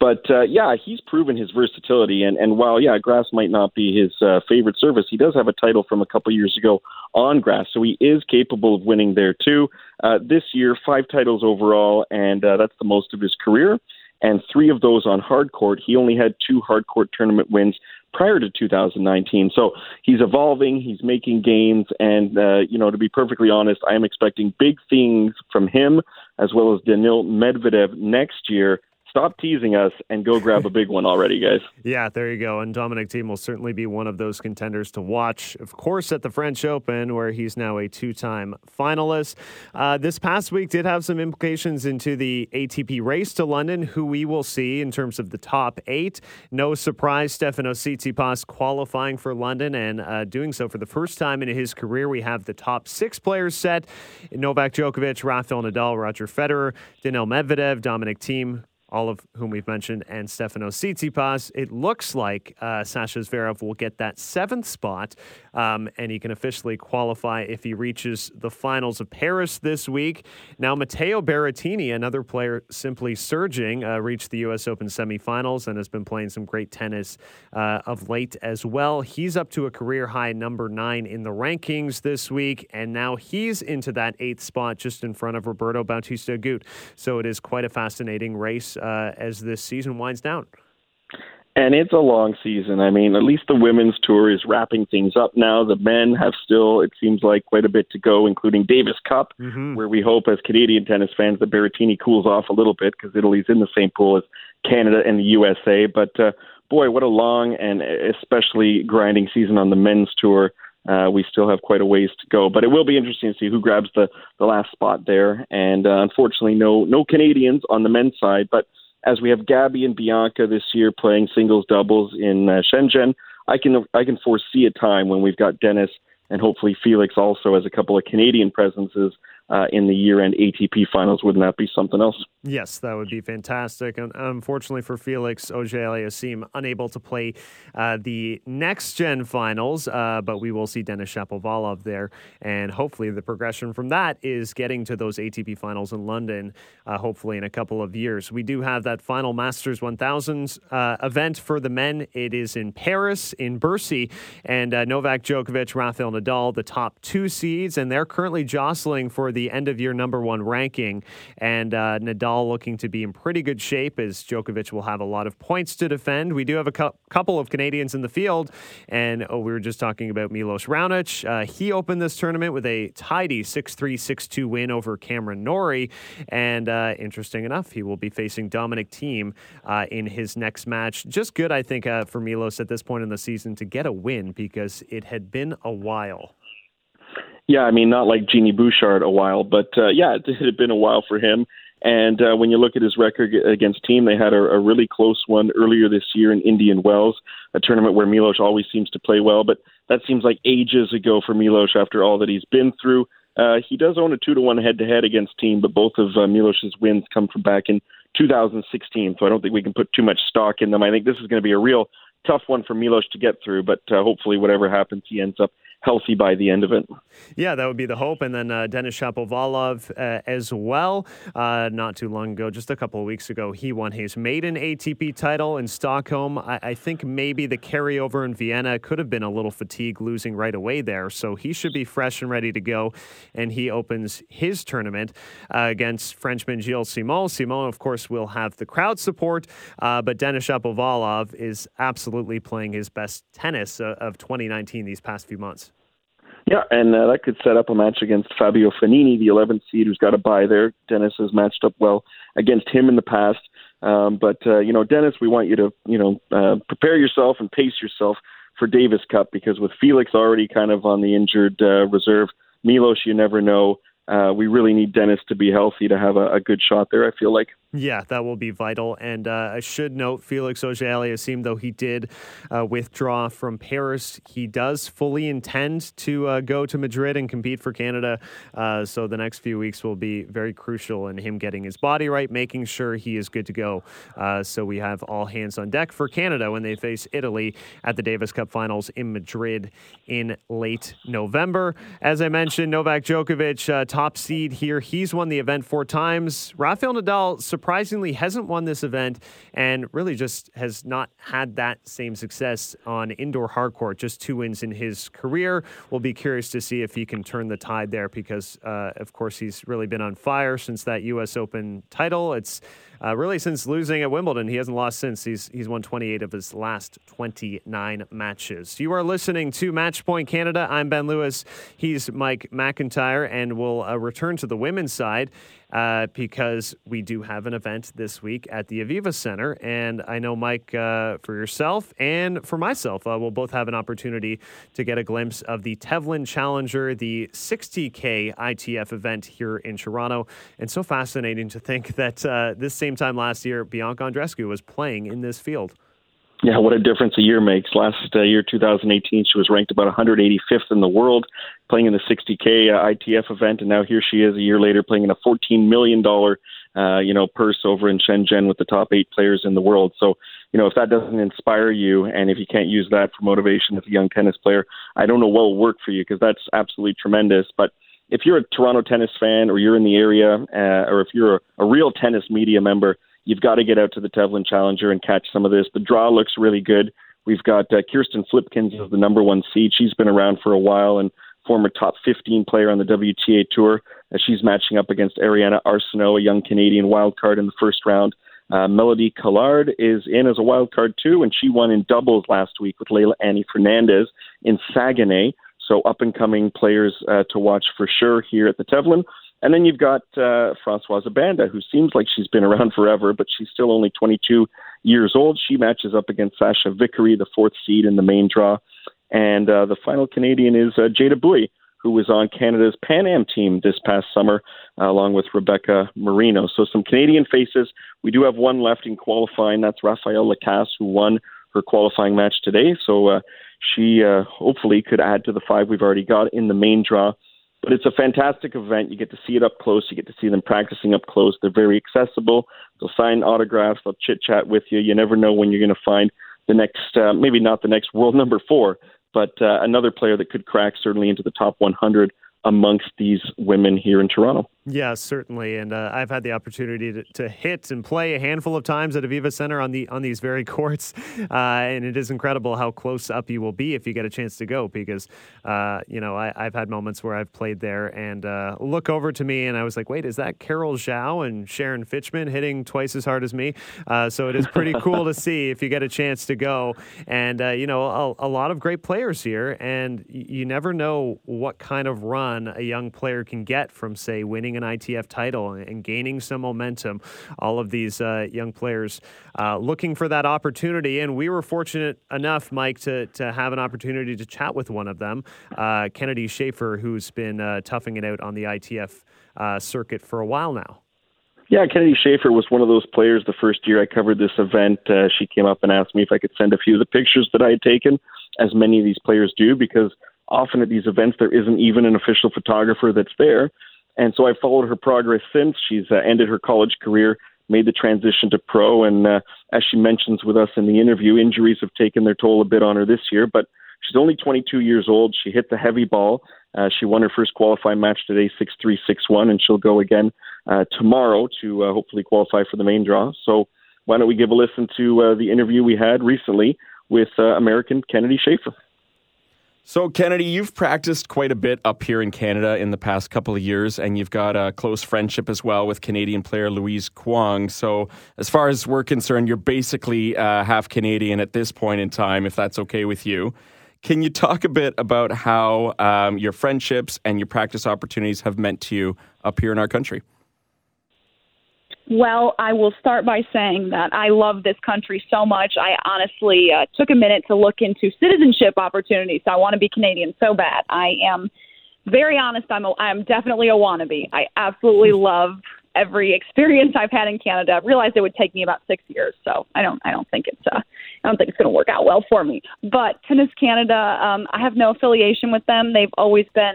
But uh, yeah, he's proven his versatility, and and while yeah, grass might not be his uh, favorite surface, he does have a title from a couple years ago on grass, so he is capable of winning there too. Uh, this year, five titles overall, and uh, that's the most of his career. And three of those on hard court. He only had two hard court tournament wins prior to 2019. So he's evolving, he's making gains, and uh, you know, to be perfectly honest, I am expecting big things from him as well as Daniil Medvedev next year. Stop teasing us and go grab a big one already, guys. Yeah, there you go. And Dominic Thiem will certainly be one of those contenders to watch. Of course, at the French Open, where he's now a two-time finalist. Uh, this past week did have some implications into the ATP race to London, who we will see in terms of the top eight. No surprise, Stefanos Tsitsipas qualifying for London and uh, doing so for the first time in his career. We have the top six players set: Novak Djokovic, Rafael Nadal, Roger Federer, Daniil Medvedev, Dominic Thiem all of whom we've mentioned, and Stefanos Tsitsipas. It looks like uh, Sasha Zverev will get that seventh spot, um, and he can officially qualify if he reaches the finals of Paris this week. Now, Matteo Berrettini, another player simply surging, uh, reached the U.S. Open semifinals and has been playing some great tennis uh, of late as well. He's up to a career high number nine in the rankings this week, and now he's into that eighth spot just in front of Roberto Bautista Agut. So it is quite a fascinating race uh, as this season winds down. And it's a long season. I mean, at least the women's tour is wrapping things up now. The men have still, it seems like, quite a bit to go, including Davis Cup, Mhm. where we hope, as Canadian tennis fans, that Berrettini cools off a little bit because Italy's in the same pool as Canada and the USA. But uh, boy, what a long and especially grinding season on the men's tour. Uh, we still have quite a ways to go, but it will be interesting to see who grabs the, the last spot there. And uh, unfortunately, no no Canadians on the men's side. But as we have Gabby and Bianca this year playing singles doubles in uh, Shenzhen, I can I can foresee a time when we've got Denis and hopefully Felix also as a couple of Canadian presences uh, in the year-end ATP finals. Wouldn't that be something else? Yes, that would be fantastic. And unfortunately for Felix Auger-Aliassime, unable to play uh, the next gen finals, uh, but we will see Denis Shapovalov there. And hopefully the progression from that is getting to those ATP finals in London, uh, hopefully in a couple of years. We do have that final Masters 1000 uh, event for the men. It is in Paris, in Bercy, and uh, Novak Djokovic, Rafael Nadal, the top two seeds, and they're currently jostling for the end of year number one ranking. And uh, Nadal looking to be in pretty good shape as Djokovic will have a lot of points to defend. We do have a cou- couple of Canadians in the field, and oh, we were just talking about Milos Raonic. Uh, he opened this tournament with a tidy 6 3 6 2 win over Cameron Norrie. And uh, interesting enough, he will be facing Dominic Thiem uh, in his next match. Just good, I think, uh, for Milos at this point in the season to get a win because it had been a while. Yeah, I mean, not like Genie Bouchard a while, but uh, yeah, it had been a while for him. And uh, when you look at his record against Thiem, they had a, a really close one earlier this year in Indian Wells, a tournament where Milos always seems to play well. But that seems like ages ago for Milos after all that he's been through. Uh, he does own a two to one head to head against Thiem, but both of uh, Milos's wins come from back in 2016. So I don't think we can put too much stock in them. I think this is going to be a real tough one for Milos to get through, but uh, hopefully, whatever happens, he ends up healthy by the end of it. Yeah, that would be the hope. And then uh, Denis Shapovalov uh, as well. Uh, not too long ago, just a couple of weeks ago, he won his maiden ATP title in Stockholm. I, I think maybe the carryover in Vienna could have been a little fatigue losing right away there. So he should be fresh and ready to go. And he opens his tournament uh, against Frenchman Gilles Simon. Simon, of course, will have the crowd support, uh, but Denis Shapovalov is absolutely playing his best tennis uh, of 2019 these past few months. Yeah, and uh, that could set up a match against Fabio Fognini, the 11th seed, who's got a bye there. Denis has matched up well against him in the past. Um, but uh, you know, Denis, we want you to you know uh, prepare yourself and pace yourself for Davis Cup because with Felix already kind of on the injured uh, reserve, Milos, you never know uh, we really need Denis to be healthy to have a, a, good shot there. I feel like. Yeah, that will be vital. And uh, I should note, Felix Auger-Aliassime, though he did uh, withdraw from Paris, he does fully intend to uh, go to Madrid and compete for Canada. Uh, so the next few weeks will be very crucial in him getting his body right, making sure he is good to go. Uh, so we have all hands on deck for Canada when they face Italy at the Davis Cup Finals in Madrid in late November. As I mentioned, Novak Djokovic top seed here. He's won the event four times. Rafael Nadal surprisingly hasn't won this event and really just has not had that same success on indoor hard court. Just two wins in his career. We'll be curious to see if he can turn the tide there because, uh, of course, he's really been on fire since that U.S. Open title. It's uh, really, since losing at Wimbledon, he hasn't lost since. He's he's won 28 of his last 29 matches. You are listening to Match Point Canada. I'm Ben Lewis. He's Mike McIntyre, and we'll uh, return to the women's side uh, because we do have an event this week at the Aviva Center. And I know, Mike, uh, for yourself and for myself, uh, we'll both have an opportunity to get a glimpse of the Tevlin Challenger, the 60K ITF event here in Toronto. And so fascinating to think that uh, this same time last year, Bianca Andreescu was playing in this field. Yeah, what a difference a year makes. Last uh, year, 2018, she was ranked about 185th in the world, playing in the 60K uh, ITF event, and now here she is a year later playing in a 14 million dollar, uh, you know, purse over in Shenzhen with the top eight players in the world. So, you know, if that doesn't inspire you, and if you can't use that for motivation as a young tennis player, I don't know what will work for you because that's absolutely tremendous. But if you're a Toronto tennis fan, or you're in the area, uh, or if you're a, a real tennis media member you've got to get out to the Tevlin Challenger and catch some of this. The draw looks really good. We've got uh, Kirsten Flipkens as the number one seed. She's been around for a while and former top 15 player on the WTA tour. Uh, she's matching up against Ariana Arseneault, a young Canadian wild card in the first round. Uh, Melody Collard is in as a wild card too, and she won in doubles last week with Leylah Annie Fernandez in Saguenay. So up and coming players uh, to watch for sure here at the Tevlin. And then you've got uh, Francoise Abanda, who seems like she's been around forever, but she's still only 22 years old. She matches up against Sachia Vickery, the fourth seed in the main draw. And uh, the final Canadian is uh, Jada Bui, who was on Canada's Pan Am team this past summer, uh, along with Rebecca Marino. So some Canadian faces. We do have one left in qualifying. That's Raphaëlle Lacasse, who won her qualifying match today. So uh, she uh, hopefully could add to the five we've already got in the main draw. But it's a fantastic event. You get to see it up close. You get to see them practicing up close. They're very accessible. They'll sign autographs. They'll chit chat with you. You never know when you're going to find the next, uh, maybe not the next world number four, but uh, another player that could crack certainly into the top 100 amongst these women here in Toronto. Yeah, certainly, and uh, I've had the opportunity to, to, hit and play a handful of times at Aviva Center on the on these very courts, uh, and it is incredible how close up you will be if you get a chance to go. Because uh, you know, I, have had moments where I've played there and uh, look over to me, and I was like, "Wait, is that Carol Zhao and Sharon Fichman hitting twice as hard as me?" Uh, so it is pretty cool to see if you get a chance to go, and uh, you know, a, a, lot of great players here, and you never know what kind of run a young player can get from, say, winning winning an ITF title and gaining some momentum. All of these uh, young players uh, looking for that opportunity. And we were fortunate enough, Mike, to, to have an opportunity to chat with one of them, uh, Kennedy Schaefer, who's been uh, toughing it out on the ITF uh, circuit for a while now. Yeah, Kennedy Schaefer was one of those players the first year I covered this event. Uh, she came up and asked me if I could send a few of the pictures that I had taken, as many of these players do, because often at these events there isn't even an official photographer that's there. And so I followed her progress since. She's uh, ended her college career made the transition to pro. And uh, as she mentions with us in the interview, injuries have taken their toll a bit on her this year, but she's only 22 years old. She hit the heavy ball. Uh, she won her first qualifying match today, 6 3 6 1, and she'll go again uh, tomorrow to uh, hopefully qualify for the main draw. So, why don't we give a listen to uh, the interview we had recently with uh, American Kennedy Schaefer? So, Kennedy, you've practiced quite a bit up here in Canada in the past couple of years, and you've got a close friendship as well with Canadian player Louise Kwong. So, as far as we're concerned, you're basically uh, half Canadian at this point in time, if that's okay with you. Can you talk a bit about how um, your friendships and your practice opportunities have meant to you up here in our country? Well, I will start by saying that I love this country so much. I honestly uh, took a minute to look into citizenship opportunities. I want to be Canadian so bad. I am very honest. I'm a, I'm definitely a wannabe. I absolutely love every experience I've had in Canada. I realized it would take me about six years, so I don't I don't think it's uh I don't think it's going to work out well for me. But Tennis Canada, um, I have no affiliation with them. They've always been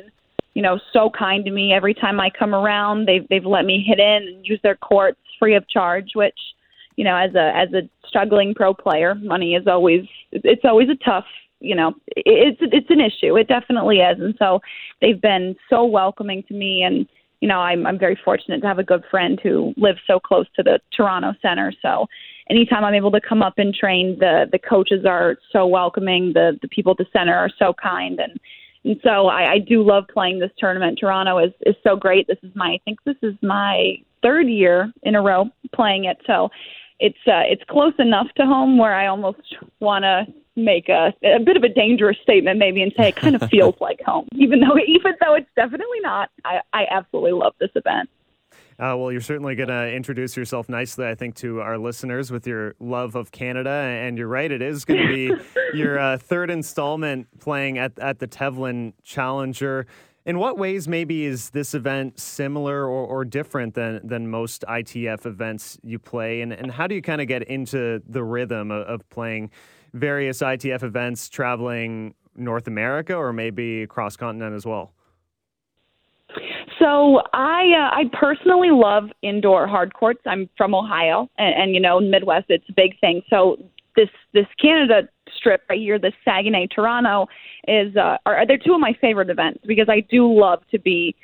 you know so kind to me every time I come around. They've they've let me hit in and use their courts free of charge, which you know as a as a struggling pro player, money is always it's always a tough you know it's it's an issue. It definitely is, and so they've been so welcoming to me and you know, I'm I'm very fortunate to have a good friend who lives so close to the Toronto Center. So anytime I'm able to come up and train, the the coaches are so welcoming. The the people at the center are so kind, and and so I, I do love playing this tournament. Toronto is is so great. This is my I think this is my third year in a row playing it. So it's uh, it's close enough to home where I almost want to make a a bit of a dangerous statement maybe and say it kind of feels like home, even though even though it's definitely not. I, I absolutely love this event. Uh, well, you're certainly going to introduce yourself nicely, I think, to our listeners with your love of Canada. And you're right, it is going to be your uh, third installment playing at, at the Tevlin Challenger. In what ways, maybe, is this event similar or, or different than, than most ITF events you play? And, and how do you kind of get into the rhythm of, of playing various ITF events, traveling North America or maybe across continent as well? So I uh, I personally love indoor hard courts. I'm from Ohio, and, and you know Midwest, it's a big thing. So this this Canada strip right here, this Saguenay Toronto, is uh, are they're two of my favorite events because I do love to be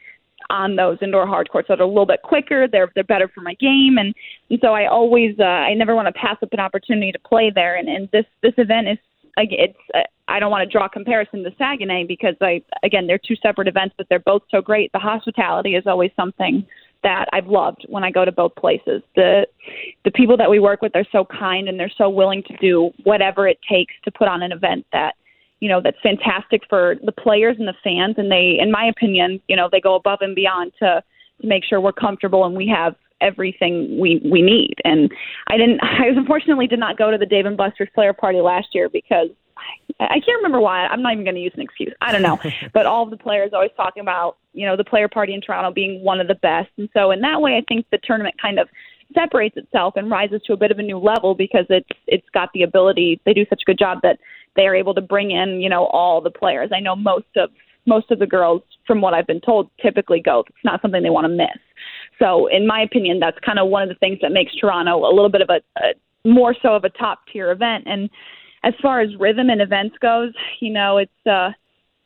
on those indoor hard courts that are a little bit quicker. They're they're better for my game, and and so I always uh, I never want to pass up an opportunity to play there. And and this this event is it's uh, I don't want to draw comparison to Saguenay because I again they're two separate events, but they're both so great. The hospitality is always something that I've loved when I go to both places. The the people that we work with are so kind and they're so willing to do whatever it takes to put on an event that you know that's fantastic for the players and the fans and they in my opinion you know they go above and beyond to to make sure we're comfortable and we have everything we we need and i didn't i unfortunately did not go to the dave and buster's player party last year because I can't remember why. I'm not even going to use an excuse. I don't know. but all of the players always talking about, you know, the player party in Toronto being one of the best. And so in that way, I think the tournament kind of separates itself and rises to a bit of a new level because it's it's got the ability. They do such a good job that they are able to bring in, you know, all the players. I know most of most of the girls, from what I've been told, typically go. It's not something they want to miss. So, in my opinion, that's kind of one of the things that makes Toronto a little bit of a, a more so of a top tier event. And as far as rhythm and events goes, you know, it's uh,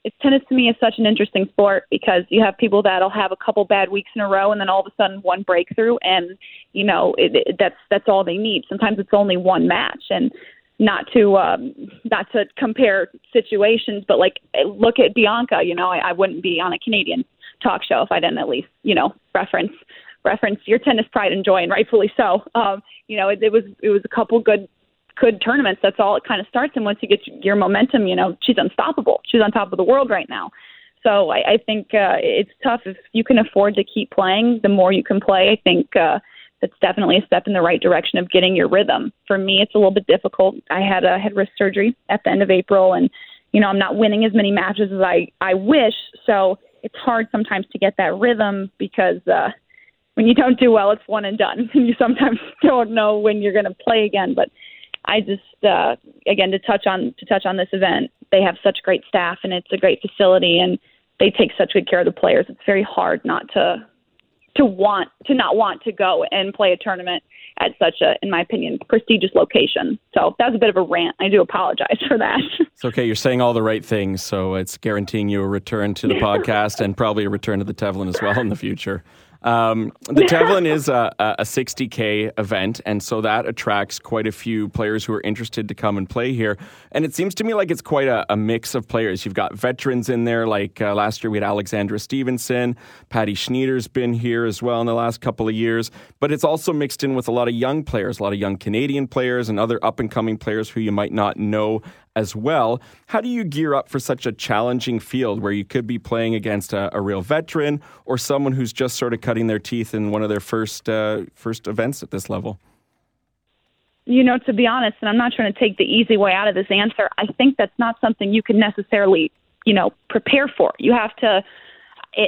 it's tennis to me is such an interesting sport because you have people that'll have a couple bad weeks in a row and then all of a sudden one breakthrough and you know it, it, that's that's all they need. Sometimes it's only one match and not to um not to compare situations but like look at Bianca you know I, I wouldn't be on a Canadian talk show if I didn't at least you know reference reference your tennis pride and joy and rightfully so um you know it, it was it was a couple good good tournaments that's all it kind of starts and once you get your momentum you know she's unstoppable she's on top of the world right now so I, I think uh, it's tough if you can afford to keep playing the more you can play I think uh it's definitely a step in the right direction of getting your rhythm. For me, it's a little bit difficult. I had a head wrist surgery at the end of April, and you know I'm not winning as many matches as I I wish. So it's hard sometimes to get that rhythm because uh, when you don't do well, it's one and done, and you sometimes don't know when you're going to play again. But I just uh, again to touch on to touch on this event, they have such great staff, and it's a great facility, and they take such good care of the players. It's very hard not to to want to not want to go and play a tournament at such a, in my opinion, prestigious location. So that was a bit of a rant. I do apologize for that. It's okay. You're saying all the right things, so it's guaranteeing you a return to the podcast and probably a return to the Tevlin as well in the future. Um, the Tevlin is a, a 60K event, and so that attracts quite a few players who are interested to come and play here. And it seems to me like it's quite a, a mix of players. You've got veterans in there, like uh, last year we had Alexandra Stevenson, Patty Schnyder's been here as well in the last couple of years, but it's also mixed in with a lot of young players, a lot of young Canadian players and other up and coming players who you might not know as well. How do you gear up for such a challenging field where you could be playing against a, a real veteran or someone who's just sort of cutting their teeth in one of their first uh, first events at this level? You know, to be honest, and I'm not trying to take the easy way out of this answer, I think that's not something you can necessarily, you know, prepare for. You have to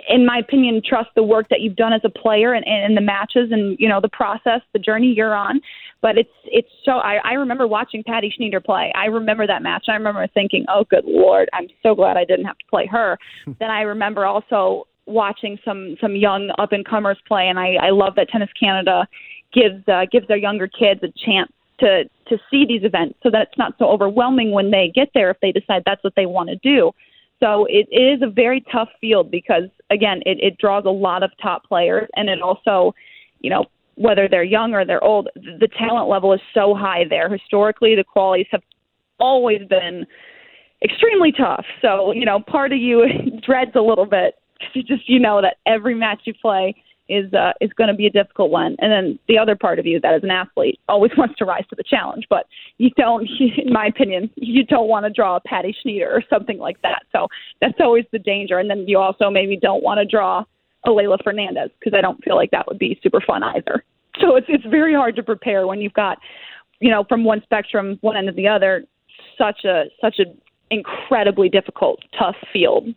in my opinion, trust the work that you've done as a player and, and the matches and you know the process, the journey you're on. But it's it's so I, I remember watching Patty Schnyder play. I remember that match. I remember thinking, oh, good lord, I'm so glad I didn't have to play her. then I remember also watching some some young up and comers play, and I, I love that Tennis Canada gives uh, gives their younger kids a chance to to see these events, so that it's not so overwhelming when they get there if they decide that's what they want to do. So it, it is a very tough field because again, it, it draws a lot of top players, and it also, you know, whether they're young or they're old, the talent level is so high there. Historically, the qualities have always been extremely tough. So, you know, part of you dreads a little bit because you just you know that every match you play is uh, is going to be a difficult one. And then the other part of you that is an athlete always wants to rise to the challenge, but you don't, in my opinion, you don't want to draw a Patty Schnyder or something like that. So that's always the danger. And then you also maybe don't want to draw a Leylah Fernandez because I don't feel like that would be super fun either. So it's it's very hard to prepare when you've got, you know, from one spectrum, one end to the other, such a such an incredibly difficult, tough field.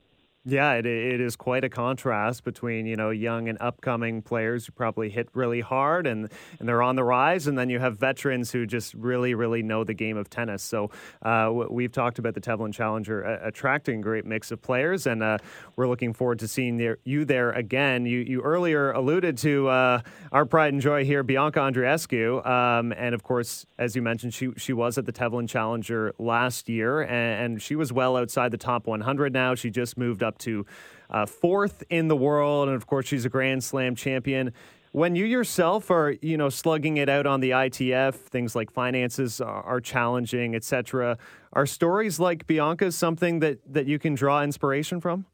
Yeah, it, it is quite a contrast between you know young and upcoming players who probably hit really hard and and they're on the rise, and then you have veterans who just really really know the game of tennis. So uh, we've talked about the Tevlin Challenger uh, attracting a great mix of players, and uh, we're looking forward to seeing there, you there again. You you earlier alluded to uh, our pride and joy here, Bianca Andreescu, um, and of course, as you mentioned, she she was at the Tevlin Challenger last year, and, and she was well outside the top 100. Now she just moved up to uh, fourth in the world, and of course, she's a Grand Slam champion. When you yourself are, you know, slugging it out on the ITF, things like finances are, challenging, etc. Are stories like Bianca's something that that you can draw inspiration from?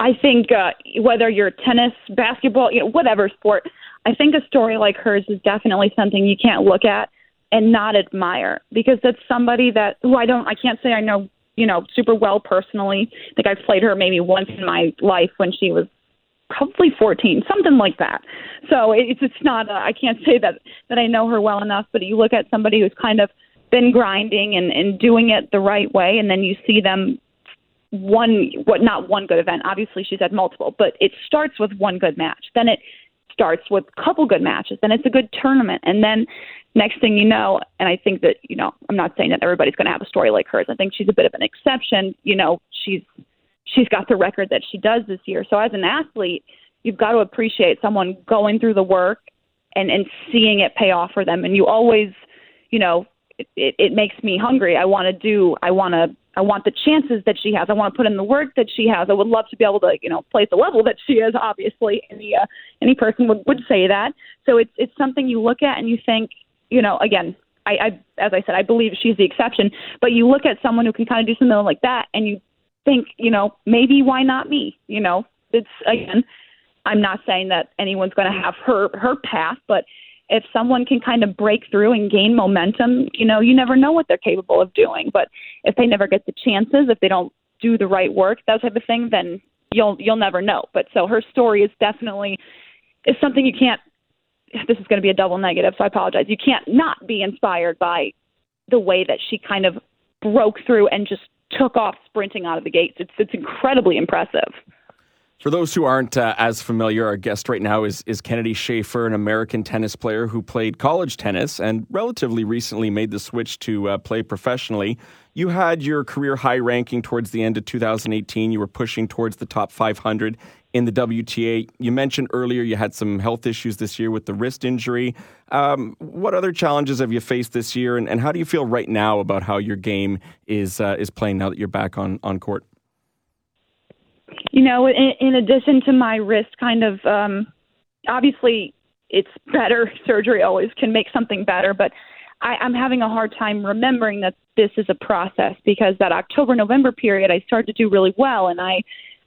I think uh, whether you're tennis, basketball, you know, whatever sport, I think a story like hers is definitely something you can't look at and not admire because that's somebody that who I don't I can't say I know you know, super well personally. I think I've played her maybe once in my life when she was probably 14, something like that. So it's it's not. I can't say that that I know her well enough, but you look at somebody who's kind of been grinding and and doing it the right way, and then you see them one what not one good event. Obviously, she's had multiple, but it starts with one good match. Then it starts with a couple good matches. Then it's a good tournament, and then next thing you know, and I think that, you know, I'm not saying that everybody's going to have a story like hers. I think she's a bit of an exception. You know, she's she's got the record that she does this year. So as an athlete, you've got to appreciate someone going through the work and and seeing it pay off for them. And you always, you know, it, it, it makes me hungry. I want to do. I want to. I want the chances that she has. I want to put in the work that she has. I would love to be able to, you know, play at the level that she is. Obviously, any uh, any person would would say that. So it's it's something you look at and you think, you know, again, I, I as I said, I believe she's the exception. But you look at someone who can kind of do something like that, and you think, you know, maybe why not me? You know, it's again, I'm not saying that anyone's going to have her her path, but if someone can kind of break through and gain momentum, you know, you never know what they're capable of doing. But if they never get the chances, if they don't do the right work, that type of thing, then you'll you'll never know. But so her story is definitely is something you can't this is going to be a double negative, so I apologize. You can't not be inspired by the way that she kind of broke through and just took off sprinting out of the gates. It's it's incredibly impressive. For those who aren't uh, as familiar, our guest right now is, is Kennedy Schaefer, an American tennis player who played college tennis and relatively recently made the switch to uh, play professionally. You had your career high ranking towards the end of 2018. You were pushing towards the top 500 in the WTA. You mentioned earlier you had some health issues this year with the wrist injury. Um, what other challenges have you faced this year, and, and, how do you feel right now about how your game is uh, is playing now that you're back on on court? You know, in, in addition to my wrist, kind of um, obviously it's better. Surgery always can make something better, but I, I'm having a hard time remembering that this is a process because that October November period I started to do really well and I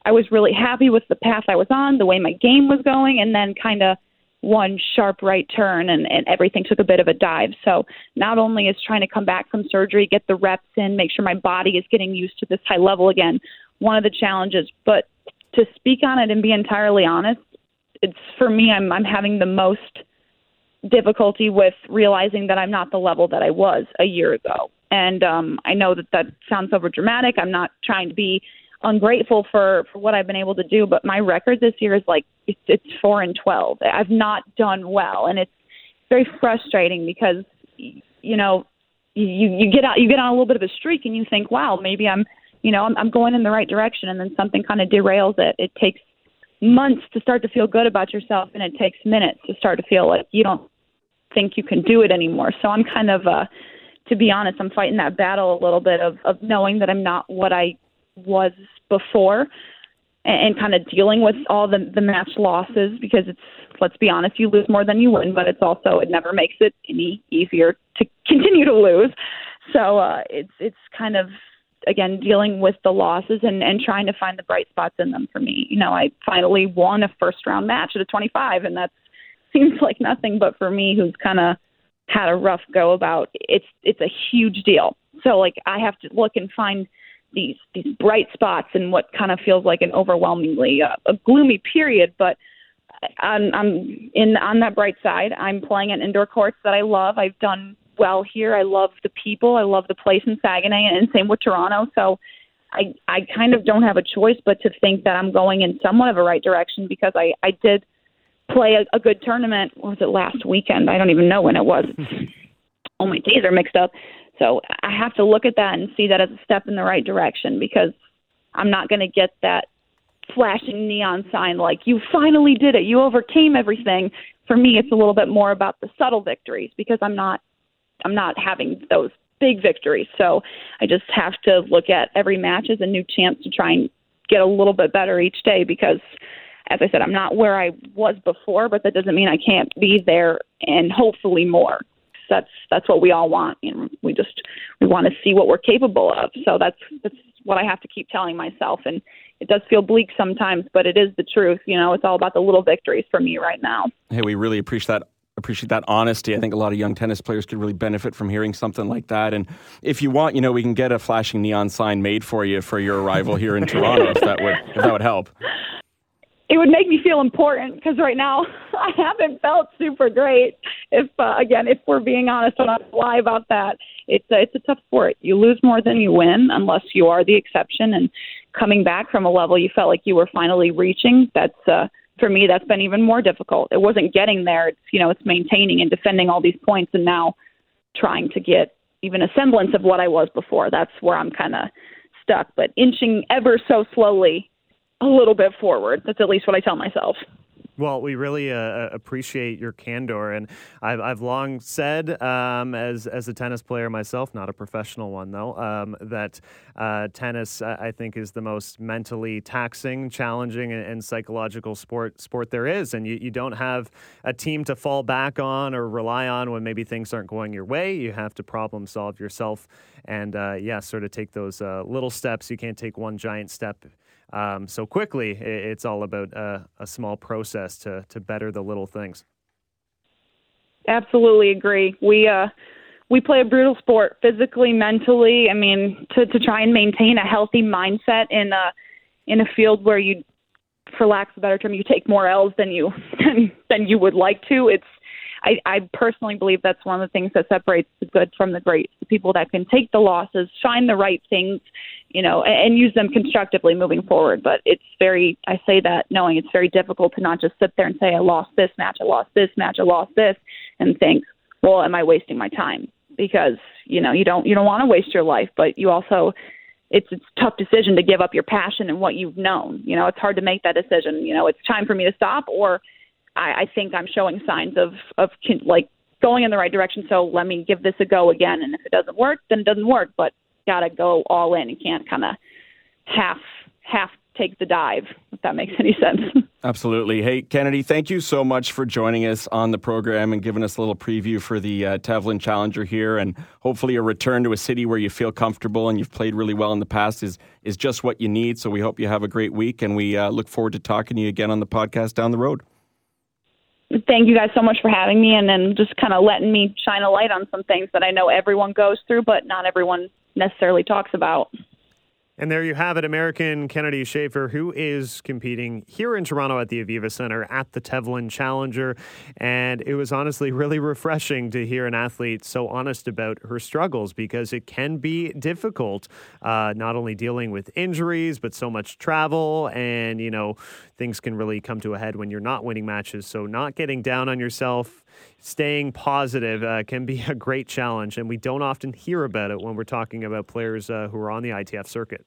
I was really happy with the path I was on, the way my game was going, and then kind of one sharp right turn and, and everything took a bit of a dive. So not only is trying to come back from surgery, get the reps in, make sure my body is getting used to this high level again, one of the challenges. But to speak on it and be entirely honest, it's for me I'm I'm having the most difficulty with realizing that I'm not the level that I was a year ago. And um I know that that sounds over dramatic. I'm not trying to be ungrateful for for what I've been able to do, but my record this year is like it's, it's 4 and 12. I've not done well and it's very frustrating because you know you you get out you get on a little bit of a streak and you think wow maybe I'm you know I'm, I'm going in the right direction and then something kind of derails it it takes months to start to feel good about yourself and it takes minutes to start to feel like you don't think you can do it anymore so i'm kind of uh to be honest i'm fighting that battle a little bit of of knowing that i'm not what i was before and, and kind of dealing with all the the match losses because it's let's be honest you lose more than you win but it's also it never makes it any easier to continue to lose so uh it's it's kind of again dealing with the losses and and trying to find the bright spots in them for me. You know, I finally won a first round match at a 25 and that seems like nothing but for me who's kind of had a rough go about it's it's a huge deal. So like I have to look and find these these bright spots in what kind of feels like an overwhelmingly uh, a gloomy period, but I'm, I'm in on that bright side. I'm playing at indoor courts that I love. I've done well here. I love the people. I love the place in Saguenay, and same with Toronto. So I I kind of don't have a choice but to think that I'm going in somewhat of a right direction because I I did play a, a good tournament. What was it last weekend? I don't even know when it was. All my days are mixed up. So I have to look at that and see that as a step in the right direction because I'm not going to get that flashing neon sign like you finally did it. You overcame everything. For me, it's a little bit more about the subtle victories because I'm not I'm not having those big victories. So I just have to look at every match as a new chance to try and get a little bit better each day because as I said, I'm not where I was before, but that doesn't mean I can't be there and hopefully more. That's that's what we all want. You know, we just we want to see what we're capable of. So that's that's what I have to keep telling myself. And it does feel bleak sometimes, but it is the truth. You know, it's all about the little victories for me right now. Hey, we really appreciate that appreciate that honesty. I think a lot of young tennis players could really benefit from hearing something like that. And if you want, you know, we can get a flashing neon sign made for you for your arrival here in Toronto, if that would if that would help. It would make me feel important because right now I haven't felt super great. If uh, again, if we're being honest, and I'm not lie about that. It's a, it's a tough sport. You lose more than you win, unless you are the exception. And coming back from a level you felt like you were finally reaching, that's uh, for me, that's been even more difficult. It wasn't getting there. It's you know, it's maintaining and defending all these points, and now trying to get even a semblance of what I was before. That's where I'm kind of stuck. But inching ever so slowly, a little bit forward. That's at least what I tell myself. Well, we really uh, uh, appreciate your candor, and I've, I've long said, um, as as a tennis player myself, not a professional one though, um, that uh, tennis I think is the most mentally taxing, challenging, and, and, psychological sport sport there is, and you, you don't have a team to fall back on or rely on when maybe things aren't going your way. You have to problem solve yourself, and uh, yeah, sort of take those uh, little steps. You can't take one giant step um, so quickly. It's all about a, a small process to to better the little things. Absolutely agree. We uh, we play a brutal sport physically, mentally. I mean, to to try and maintain a healthy mindset in a in a field where you, for lack of a better term, you take more L's than you than, than you would like to. It's I, I personally believe that's one of the things that separates the good from the great. The people that can take the losses, shine the right things, you know, and, and use them constructively moving forward. But it's very, I say that knowing it's very difficult to not just sit there and say, I lost this match, I lost this match, I lost this, and think, well, am I wasting my time? Because you know you don't you don't want to waste your life, but you also it's it's a tough decision to give up your passion and what you've known. You know, it's hard to make that decision. You know, it's time for me to stop, or I, I think I'm showing signs of of like going in the right direction. So let me give this a go again. And if it doesn't work, then it doesn't work. But gotta go all in. You can't kind of half half take the dive, if that makes any sense. Absolutely. Hey, Kennedy, thank you so much for joining us on the program and giving us a little preview for the uh, Tevlin Challenger here. And hopefully, a return to a city where you feel comfortable and you've played really well in the past is, is just what you need. So we hope you have a great week and we uh, look forward to talking to you again on the podcast down the road. Thank you guys so much for having me and then just kind of letting me shine a light on some things that I know everyone goes through, but not everyone necessarily talks about. And there you have it, American Kennedy Schaefer, who is competing here in Toronto at the Aviva Center at the Tevlin Challenger. And it was honestly really refreshing to hear an athlete so honest about her struggles because it can be difficult, uh, not only dealing with injuries, but so much travel. And, you know, things can really come to a head when you're not winning matches. So, not getting down on yourself staying positive uh, can be a great challenge, and we don't often hear about it when we're talking about players uh, who are on the ITF circuit.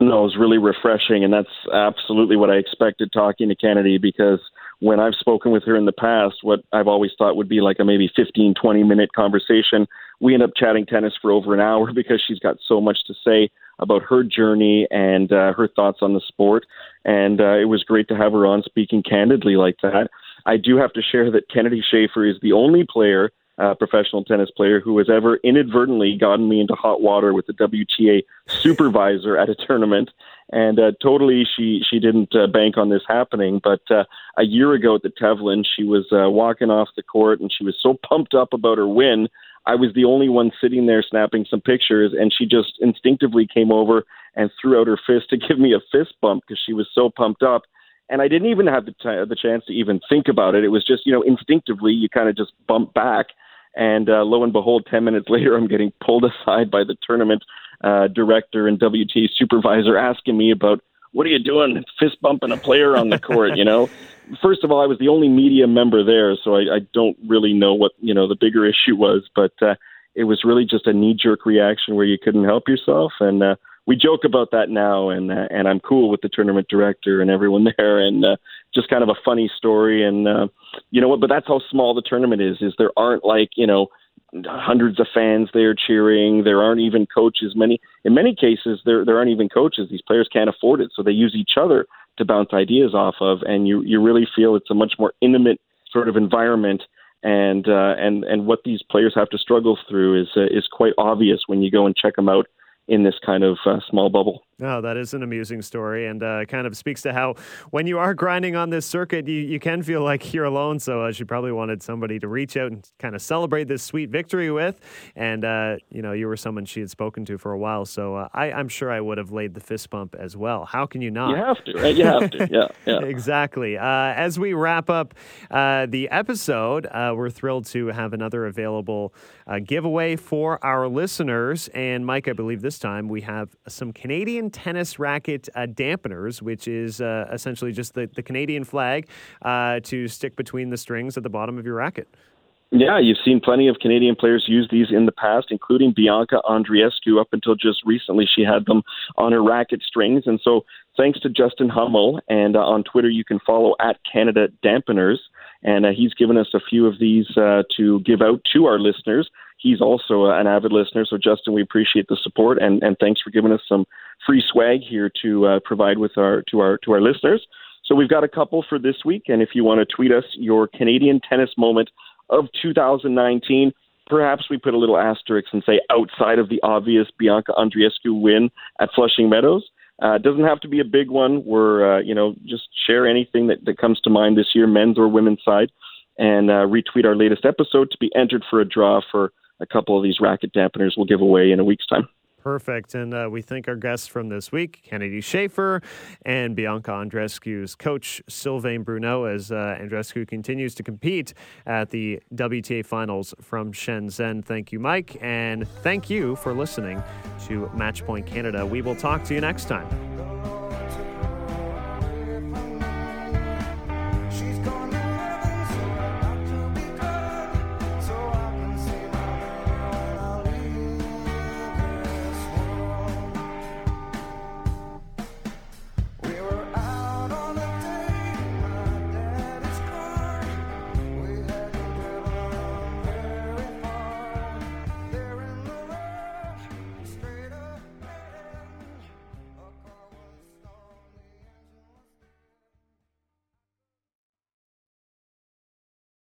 No, it was really refreshing, and that's absolutely what I expected talking to Kennedy because when I've spoken with her in the past, what I've always thought would be like a maybe 15, 20 minute conversation, we end up chatting tennis for over an hour because she's got so much to say about her journey and uh, her thoughts on the sport. And uh, it was great to have her on speaking candidly like that. I do have to share that Kennedy Schaefer is the only player, uh, professional tennis player, who has ever inadvertently gotten me into hot water with the WTA supervisor at a tournament. And uh, totally, she she didn't uh, bank on this happening. But uh, a year ago at the Tevlin, she was uh, walking off the court, and she was so pumped up about her win. I was the only one sitting there snapping some pictures, and she just instinctively came over and threw out her fist to give me a fist bump because she was so pumped up and I didn't even have the, t- the chance to even think about it. It was just, you know, instinctively you kind of just bump back. And uh, lo and behold, 10 minutes later, I'm getting pulled aside by the tournament uh, director and WT supervisor asking me about what are you doing, fist bumping a player on the court, you know? First of all, I was the only media member there, so I, I don't really know what, you know, the bigger issue was, but uh, it was really just a knee jerk reaction where you couldn't help yourself. And uh, we joke about that now, and uh, and I'm cool with the tournament director and everyone there, and uh, just kind of a funny story. And uh, you know what? But that's how small the tournament is. Is there aren't like you know hundreds of fans there cheering. There aren't even coaches. Many in many cases there there aren't even coaches. These players can't afford it, so they use each other to bounce ideas off of. And you you really feel it's a much more intimate sort of environment. And uh, and and what these players have to struggle through is uh, is quite obvious when you go and check them out in this kind of uh, small bubble. Oh, that is an amusing story and uh, kind of speaks to how when you are grinding on this circuit, you, you can feel like you're alone. So uh, she probably wanted somebody to reach out and kind of celebrate this sweet victory with. And, uh, you know, you were someone she had spoken to for a while. So uh, I, I'm sure I would have laid the fist bump as well. How can you not? You have to, right? You have to, yeah. yeah. exactly. Uh, as we wrap up uh, the episode, we're thrilled to have another available giveaway for our listeners. And Mike, I believe this time we have some Canadian tennis racket uh, dampeners, which is uh, essentially just the, the Canadian flag uh, to stick between the strings at the bottom of your racket. Yeah, you've seen plenty of Canadian players use these in the past, including Bianca Andreescu. Up until just recently, she had them on her racket strings. And so, thanks to Justin Hummel, and uh, on Twitter, you can follow at Canada Dampeners. And uh, he's given us a few of these uh, to give out to our listeners he's also an avid listener. So, Justin, we appreciate the support and, and thanks for giving us some free swag here to uh, provide with our to our to our listeners. So, we've got a couple for this week, and if you want to tweet us your Canadian tennis moment of 2019. Perhaps we put a little asterisk and say outside of the obvious Bianca Andreescu win at Flushing Meadows. Uh, doesn't have to be a big one. We're, uh, you know, just share anything that, that comes to mind this year, men's or women's side, and uh, retweet our latest episode to be entered for a draw for a couple of these racket dampeners we'll give away in a week's time. Perfect. And uh, we thank our guests from this week, Kennedy Schaefer and Bianca Andreescu's coach, Sylvain Bruneau, as uh, Andreescu continues to compete at the WTA finals from Shenzhen. Thank you, Mike. And thank you for listening to Matchpoint Canada. We will talk to you next time.